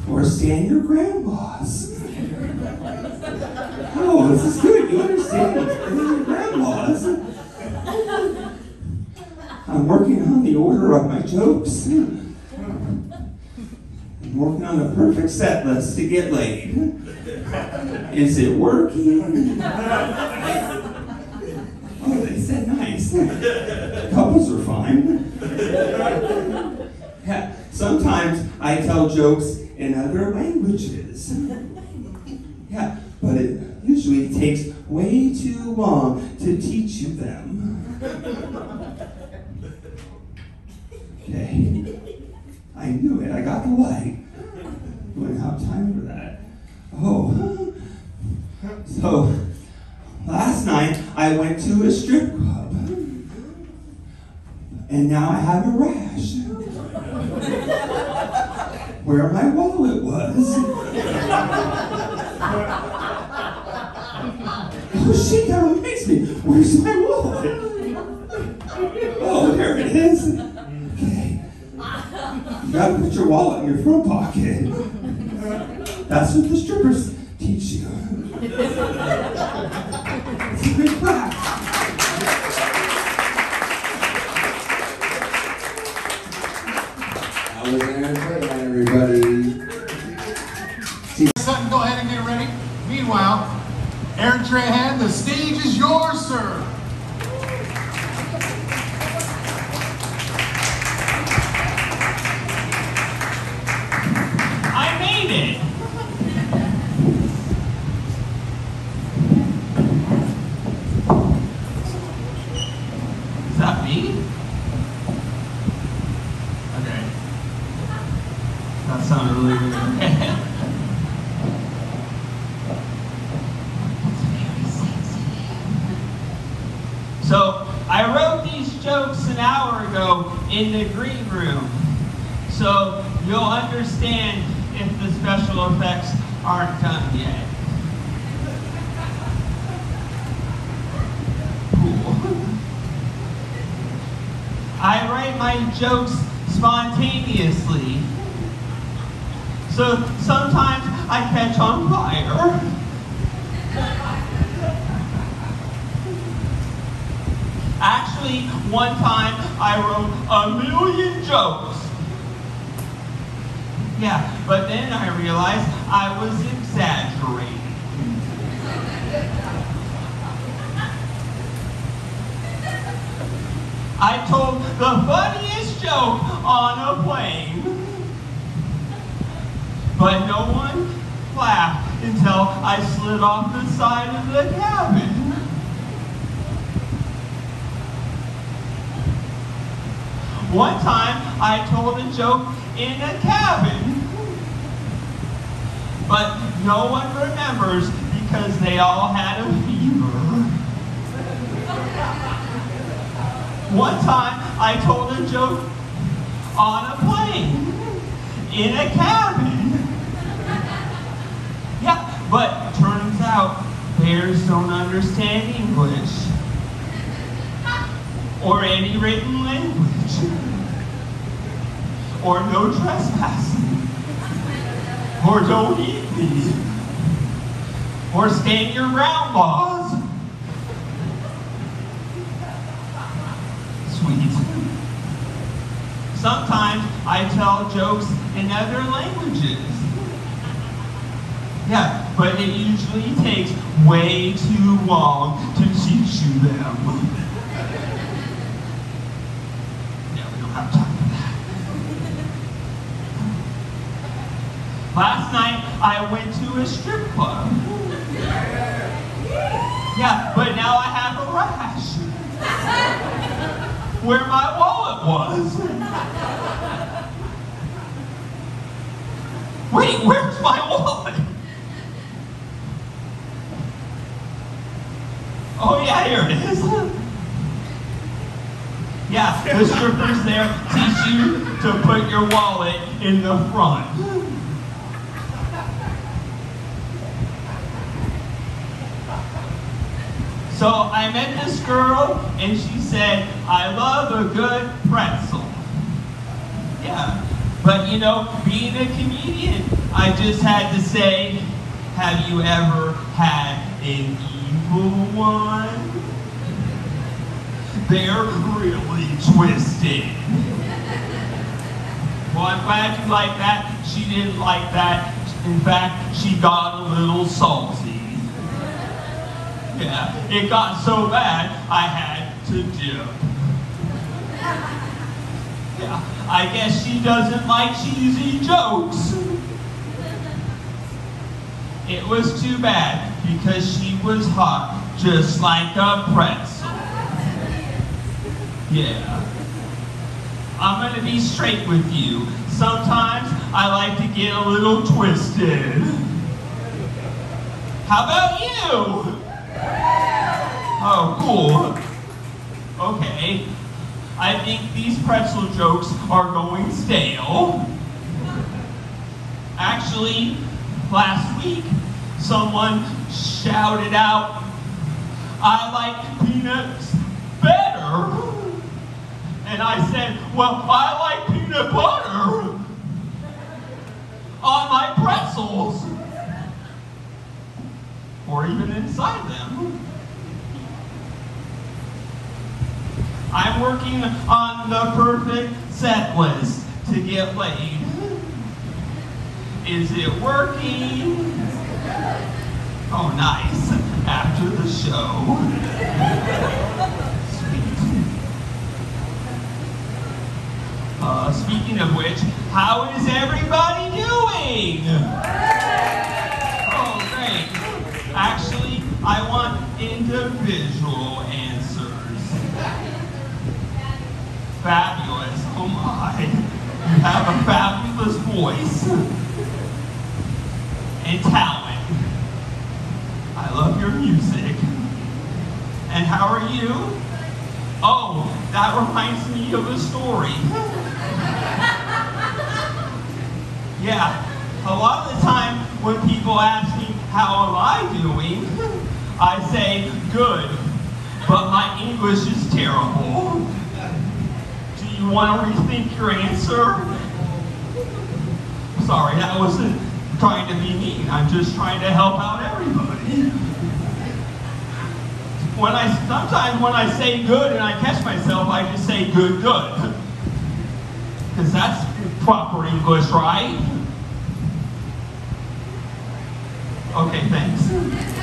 or stand your grandmas. Oh, this is good. You understand stand your grandmas. I'm working on the order of my jokes. Working on the perfect set list to get laid. Is it working? Oh, they said nice. Couples are fine. Yeah, sometimes I tell jokes in other languages. Yeah, but it usually takes way too long to teach you them. Okay. I knew it. I got the light. We don't have time for that. Oh. So, last night I went to a strip club. And now I have a rash. where my wallet was. oh shit, that reminds me. Where's my wallet? Oh, there it is. Okay. You gotta put your wallet in your front pocket. That's what the strippers teach you. It's a good class. I was Aaron Trahan, everybody. Sutton, go ahead and get ready. Meanwhile, Aaron Trahan, the stage is yours, sir. I made it. Is that me? Okay. That sounded really good. so, I wrote these jokes an hour ago in the green room. So, you'll understand if the special effects aren't done yet. Cool. I write my jokes spontaneously. So sometimes I catch on fire. Actually, one time I wrote a million jokes. Yeah, but then I realized I was exaggerating. I told the funniest joke on a plane. But no one laughed until I slid off the side of the cabin. One time I told a joke in a cabin. But no one remembers because they all had a fever. One time I told a joke on a plane in a cabin. Yeah, but turns out bears don't understand English or any written language or no trespassing or don't eat me or stand your ground laws. Sweet. Sometimes I tell jokes in other languages. Yeah, but it usually takes way too long to teach you them. Yeah, we don't have time for that. Last night I went to a strip club. Yeah, but now I have a rash where my wallet was. Wait, where's my wallet? Oh yeah, here it is. Yeah, the strippers there teach you to put your wallet in the front. So I met this girl and she said, I love a good pretzel. Yeah, but you know, being a comedian, I just had to say, have you ever had an evil one? They're really twisted. Well, I'm glad you like that. She didn't like that. In fact, she got a little salty. Yeah, it got so bad, I had to dip. Yeah, I guess she doesn't like cheesy jokes. It was too bad because she was hot, just like a pretzel. Yeah. I'm gonna be straight with you. Sometimes I like to get a little twisted. How about you? Oh, cool. Okay. I think these pretzel jokes are going stale. Actually, last week, someone shouted out, I like peanuts better. And I said, well, I like peanut butter on my pretzels. Or even inside them. I'm working on the perfect set list to get laid. Is it working? Oh, nice. After the show. Sweet. Uh, speaking of which, how is everybody doing? Individual answers. Fabulous. Oh my. You have a fabulous voice and talent. I love your music. And how are you? Oh, that reminds me of a story. Yeah, a lot of the time when people ask me, how am I doing? I say, good, but my English is terrible. Do you want to rethink your answer? Sorry, that wasn't trying to be mean. I'm just trying to help out everybody. When I sometimes when I say good and I catch myself, I just say good, good. Because that's proper English, right? Okay, thanks.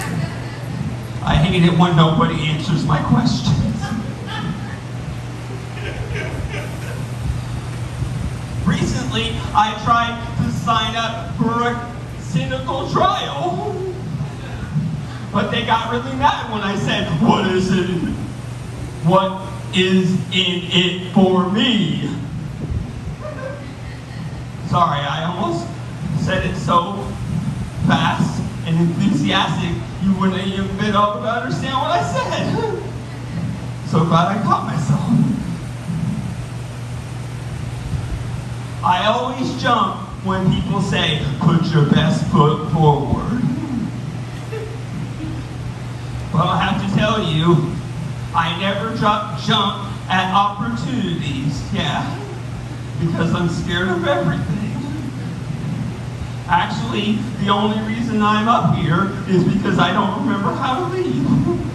I hate it when nobody answers my questions. Recently, I tried to sign up for a cynical trial. But they got really mad when I said, what is it? What is in it for me? Sorry, I almost said it so fast and enthusiastic you wouldn't even been able to understand what I said. So glad I caught myself. I always jump when people say, put your best foot forward. Well, I have to tell you, I never jump, jump at opportunities, yeah, because I'm scared of everything. Actually, the only reason I'm up here is because I don't remember how to leave.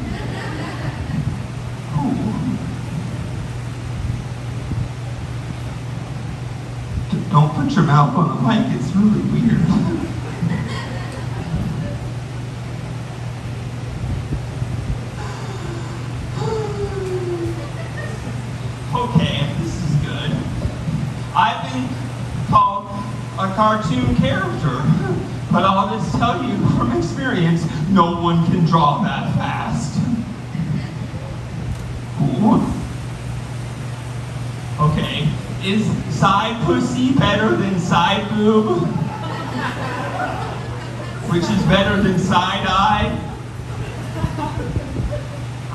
Don't put your mouth on the mic, it's really weird. Okay, this is good. I've been cartoon character, but I'll just tell you from experience, no one can draw that fast. Ooh. Okay, is side pussy better than side boob? Which is better than side eye?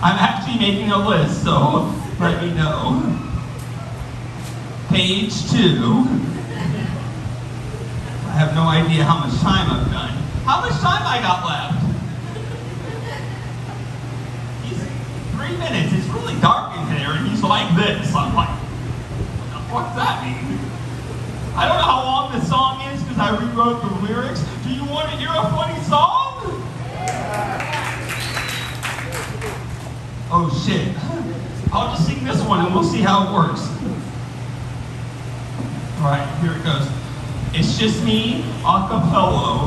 I'm actually making a list, so let me know. Page two. I have no idea how much time I've done. How much time I got left? He's three minutes. It's really dark in here, and he's like this. I'm like, what the fuck does that mean? I don't know how long this song is because I rewrote the lyrics. Do you want to hear a funny song? Oh shit. I'll just sing this one and we'll see how it works. Alright, here it goes. It's just me, a cappello.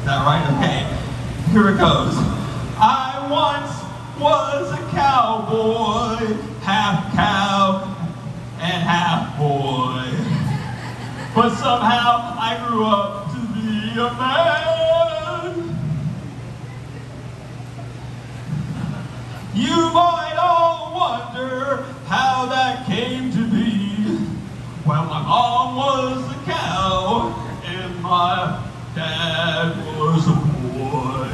Is that right? Okay. Here it goes. I once was a cowboy, half cow and half boy. But somehow I grew up to be a man. You might all wonder how that came to be. Well, my mom was a cow and my dad was a boy.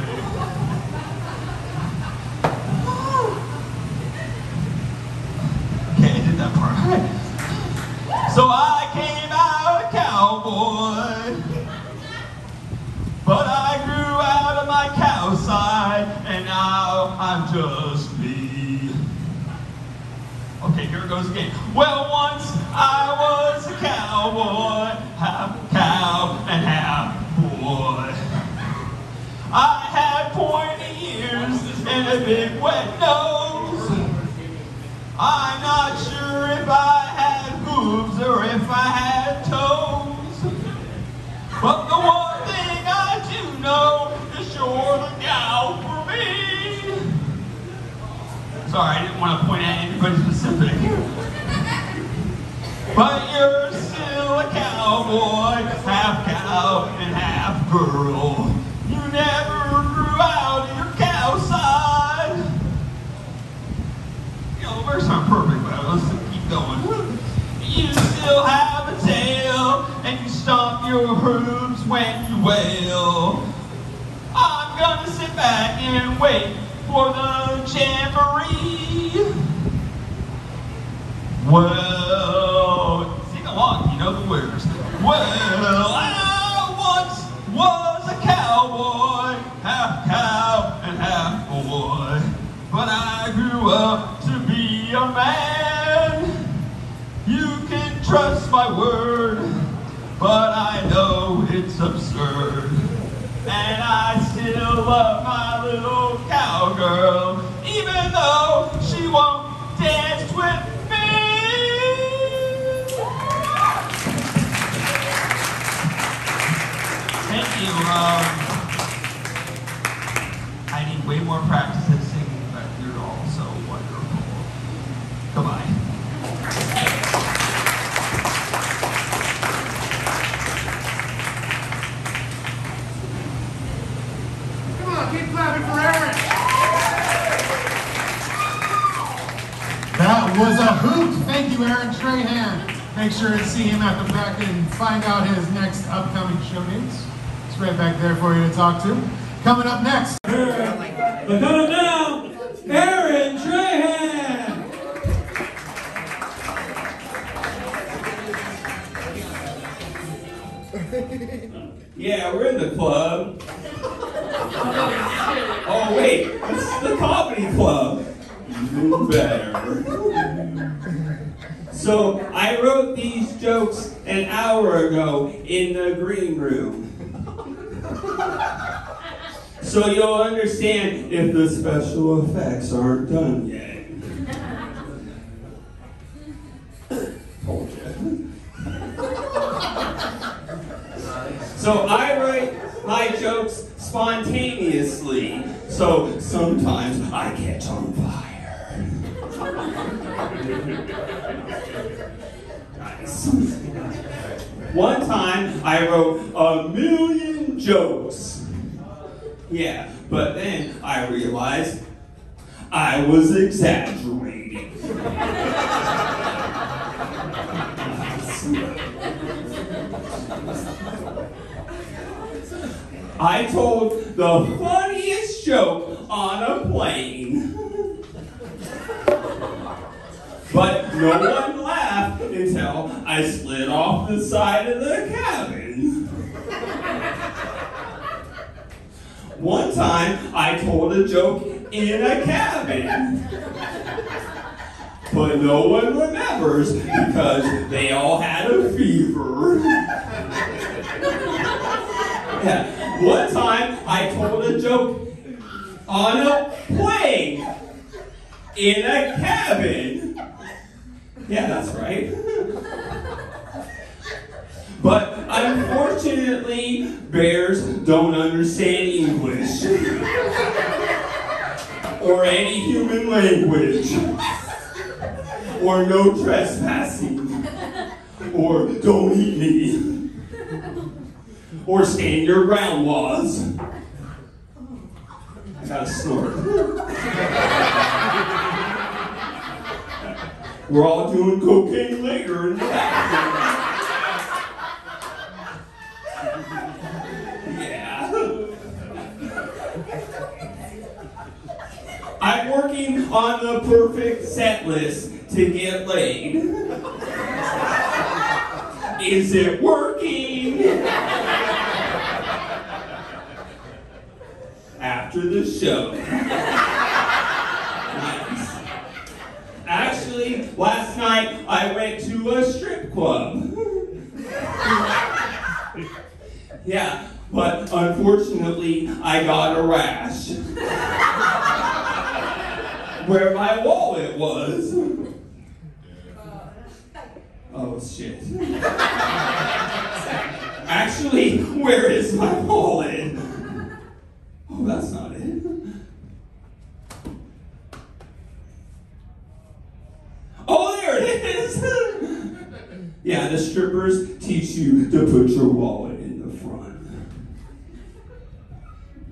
okay, I did that part. So I came out a cowboy. But I grew out of my cow side and now I'm just Okay, here it goes again. Well, once I was a cowboy, half cow and half boy. I had pointy ears and a big wet nose. I'm not sure if I had hooves or if I had toes. But the one thing I do know is you're the gal for me. Sorry, I didn't want to point at anybody specific. But you're still a cowboy, half cow and half girl. You never grew out of your cow side. You know, the verse aren't perfect, but let's keep going. You still have a tail, and you stomp your hooves when you wail. I'm gonna sit back and wait for the jamboree. Well, sing along, you know the words. Well, I once was a cowboy, half cow and half boy. But I grew up to be a man. You can trust my word, but I know it's absurd. And I still love my little cowgirl, even though she won't dance with me. Thank you. Um, I need way more practice at singing, but you're all so wonderful. Goodbye. Come on, keep clapping for Aaron. That was a hoot. Thank you, Aaron Trahan. Make sure to see him at the back and find out his next upcoming show dates. It's right back there for you to talk to. Coming up next. But coming now, Aaron Trahan. Yeah, we're in the club. Oh wait, this is the comedy club. Better. So I wrote these jokes an hour ago in the green room. So you'll understand if the special effects aren't done yet. Told you. So I write my jokes spontaneously. So sometimes I catch on fire. One time I wrote a million jokes. Yeah, but then I realized I was exaggerating. I told the funniest joke on a plane. But no one laughed until I slid off the side of the cabin. One time I told a joke in a cabin. But no one remembers because they all had a fever. Yeah. One time I told a joke on a plane in a cabin. Yeah, that's right. But unfortunately, bears don't understand English or any human language or no trespassing or don't eat me or stand your ground laws. I got a snort. We're all doing cocaine later in the. Yeah. I'm working on the perfect set list to get laid. Is it working? After the show. Last night I went to a strip club. yeah, but unfortunately I got a rash. Where my wallet was. Oh shit. Actually, where is my wallet? Oh, that's not it. Oh, there it is! yeah, the strippers teach you to put your wallet in the front.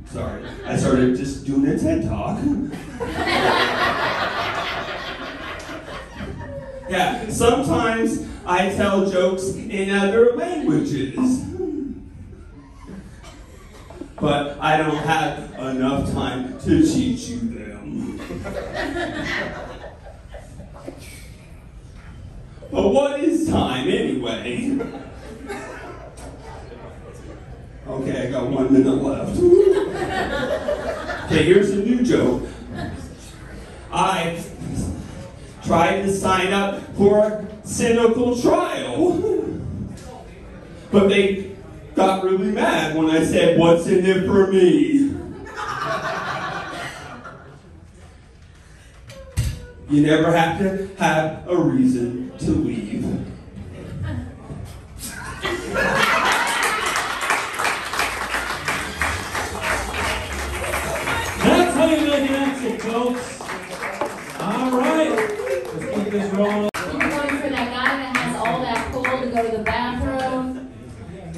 Sorry, I started just doing a TED talk. yeah, sometimes I tell jokes in other languages. But I don't have enough time to teach you them. But time anyway? Okay, I got one minute left. okay, here's a new joke. I tried to sign up for a cynical trial, but they got really mad when I said, What's in it for me? You never have to have a reason to leave. That's how you make an exit, folks. All right, let's keep this rolling. You're going for that guy that has all that pull to go to the bathroom.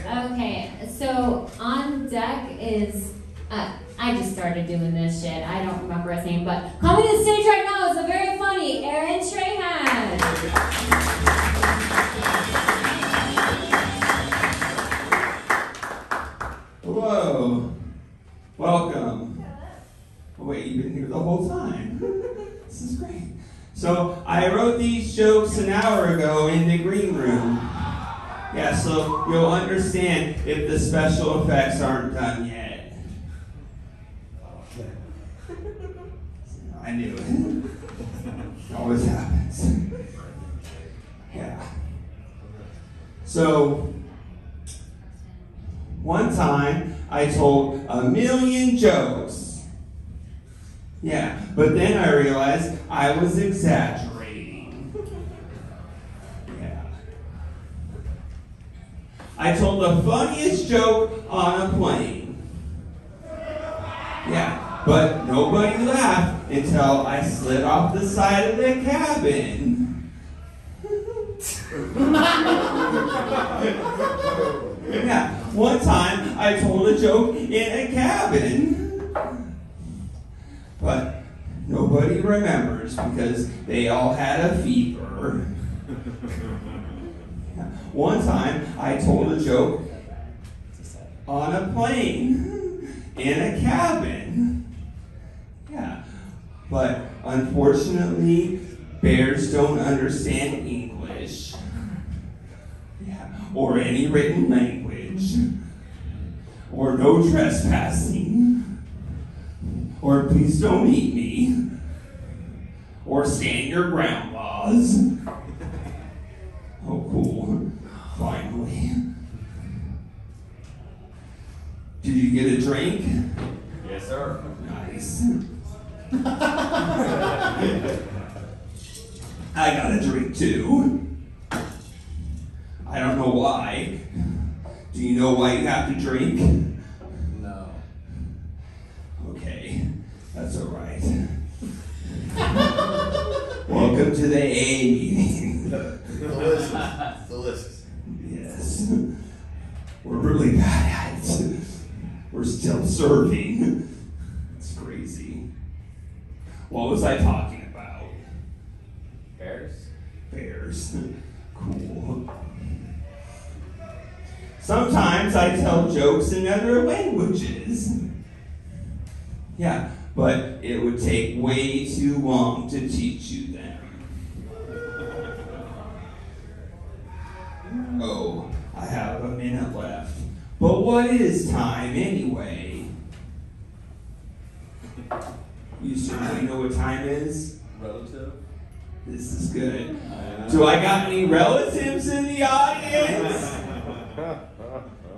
Okay, so on deck is. Uh, I just started doing this shit. I don't remember his name, but coming to the stage right now is a very funny Aaron Trahan. Whoa. Welcome. Oh, wait, you've been here the whole time. this is great. So, I wrote these jokes an hour ago in the green room. Yeah, so you'll understand if the special effects aren't done yet. I knew it. Always happens. Yeah. So, one time I told a million jokes. Yeah, but then I realized I was exaggerating. Yeah. I told the funniest joke on a plane. Yeah, but nobody laughed until I slid off the side of the cabin. yeah, one time I told a joke in a cabin. But nobody remembers because they all had a fever. One time I told a joke on a plane in a cabin. Yeah, but unfortunately, bears don't understand English. Yeah, or any written language. Or no trespassing. Or please don't eat me. Or stand your ground laws. Oh, cool. Finally. Did you get a drink? Yes, sir. Nice. I got a drink too. I don't know why. Do you know why you have to drink? No. Okay, that's all right. Welcome to the A meeting. Delicious. Delicious. Yes. We're really bad at it. We're still serving. It's crazy. What was I talking about? Bears? Bears. Cool. Sometimes I tell jokes in other languages. Yeah, but it would take way too long to teach you them. Oh, I have a minute left. But what is time anyway? You certainly know what time is? Relative? This is good. Do I got any relatives in the audience?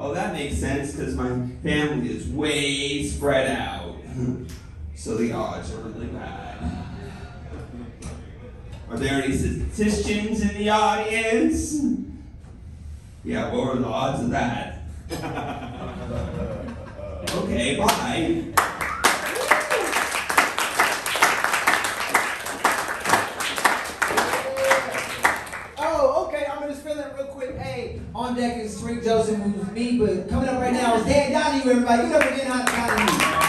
Oh, that makes sense because my family is way spread out. So the odds are really bad. Are there any statisticians in the audience? Yeah, what are the odds of that? Okay, bye. deck is Spring Joseph, with me, but coming up right now is Dan Donnie, everybody. You never been out of Donnie.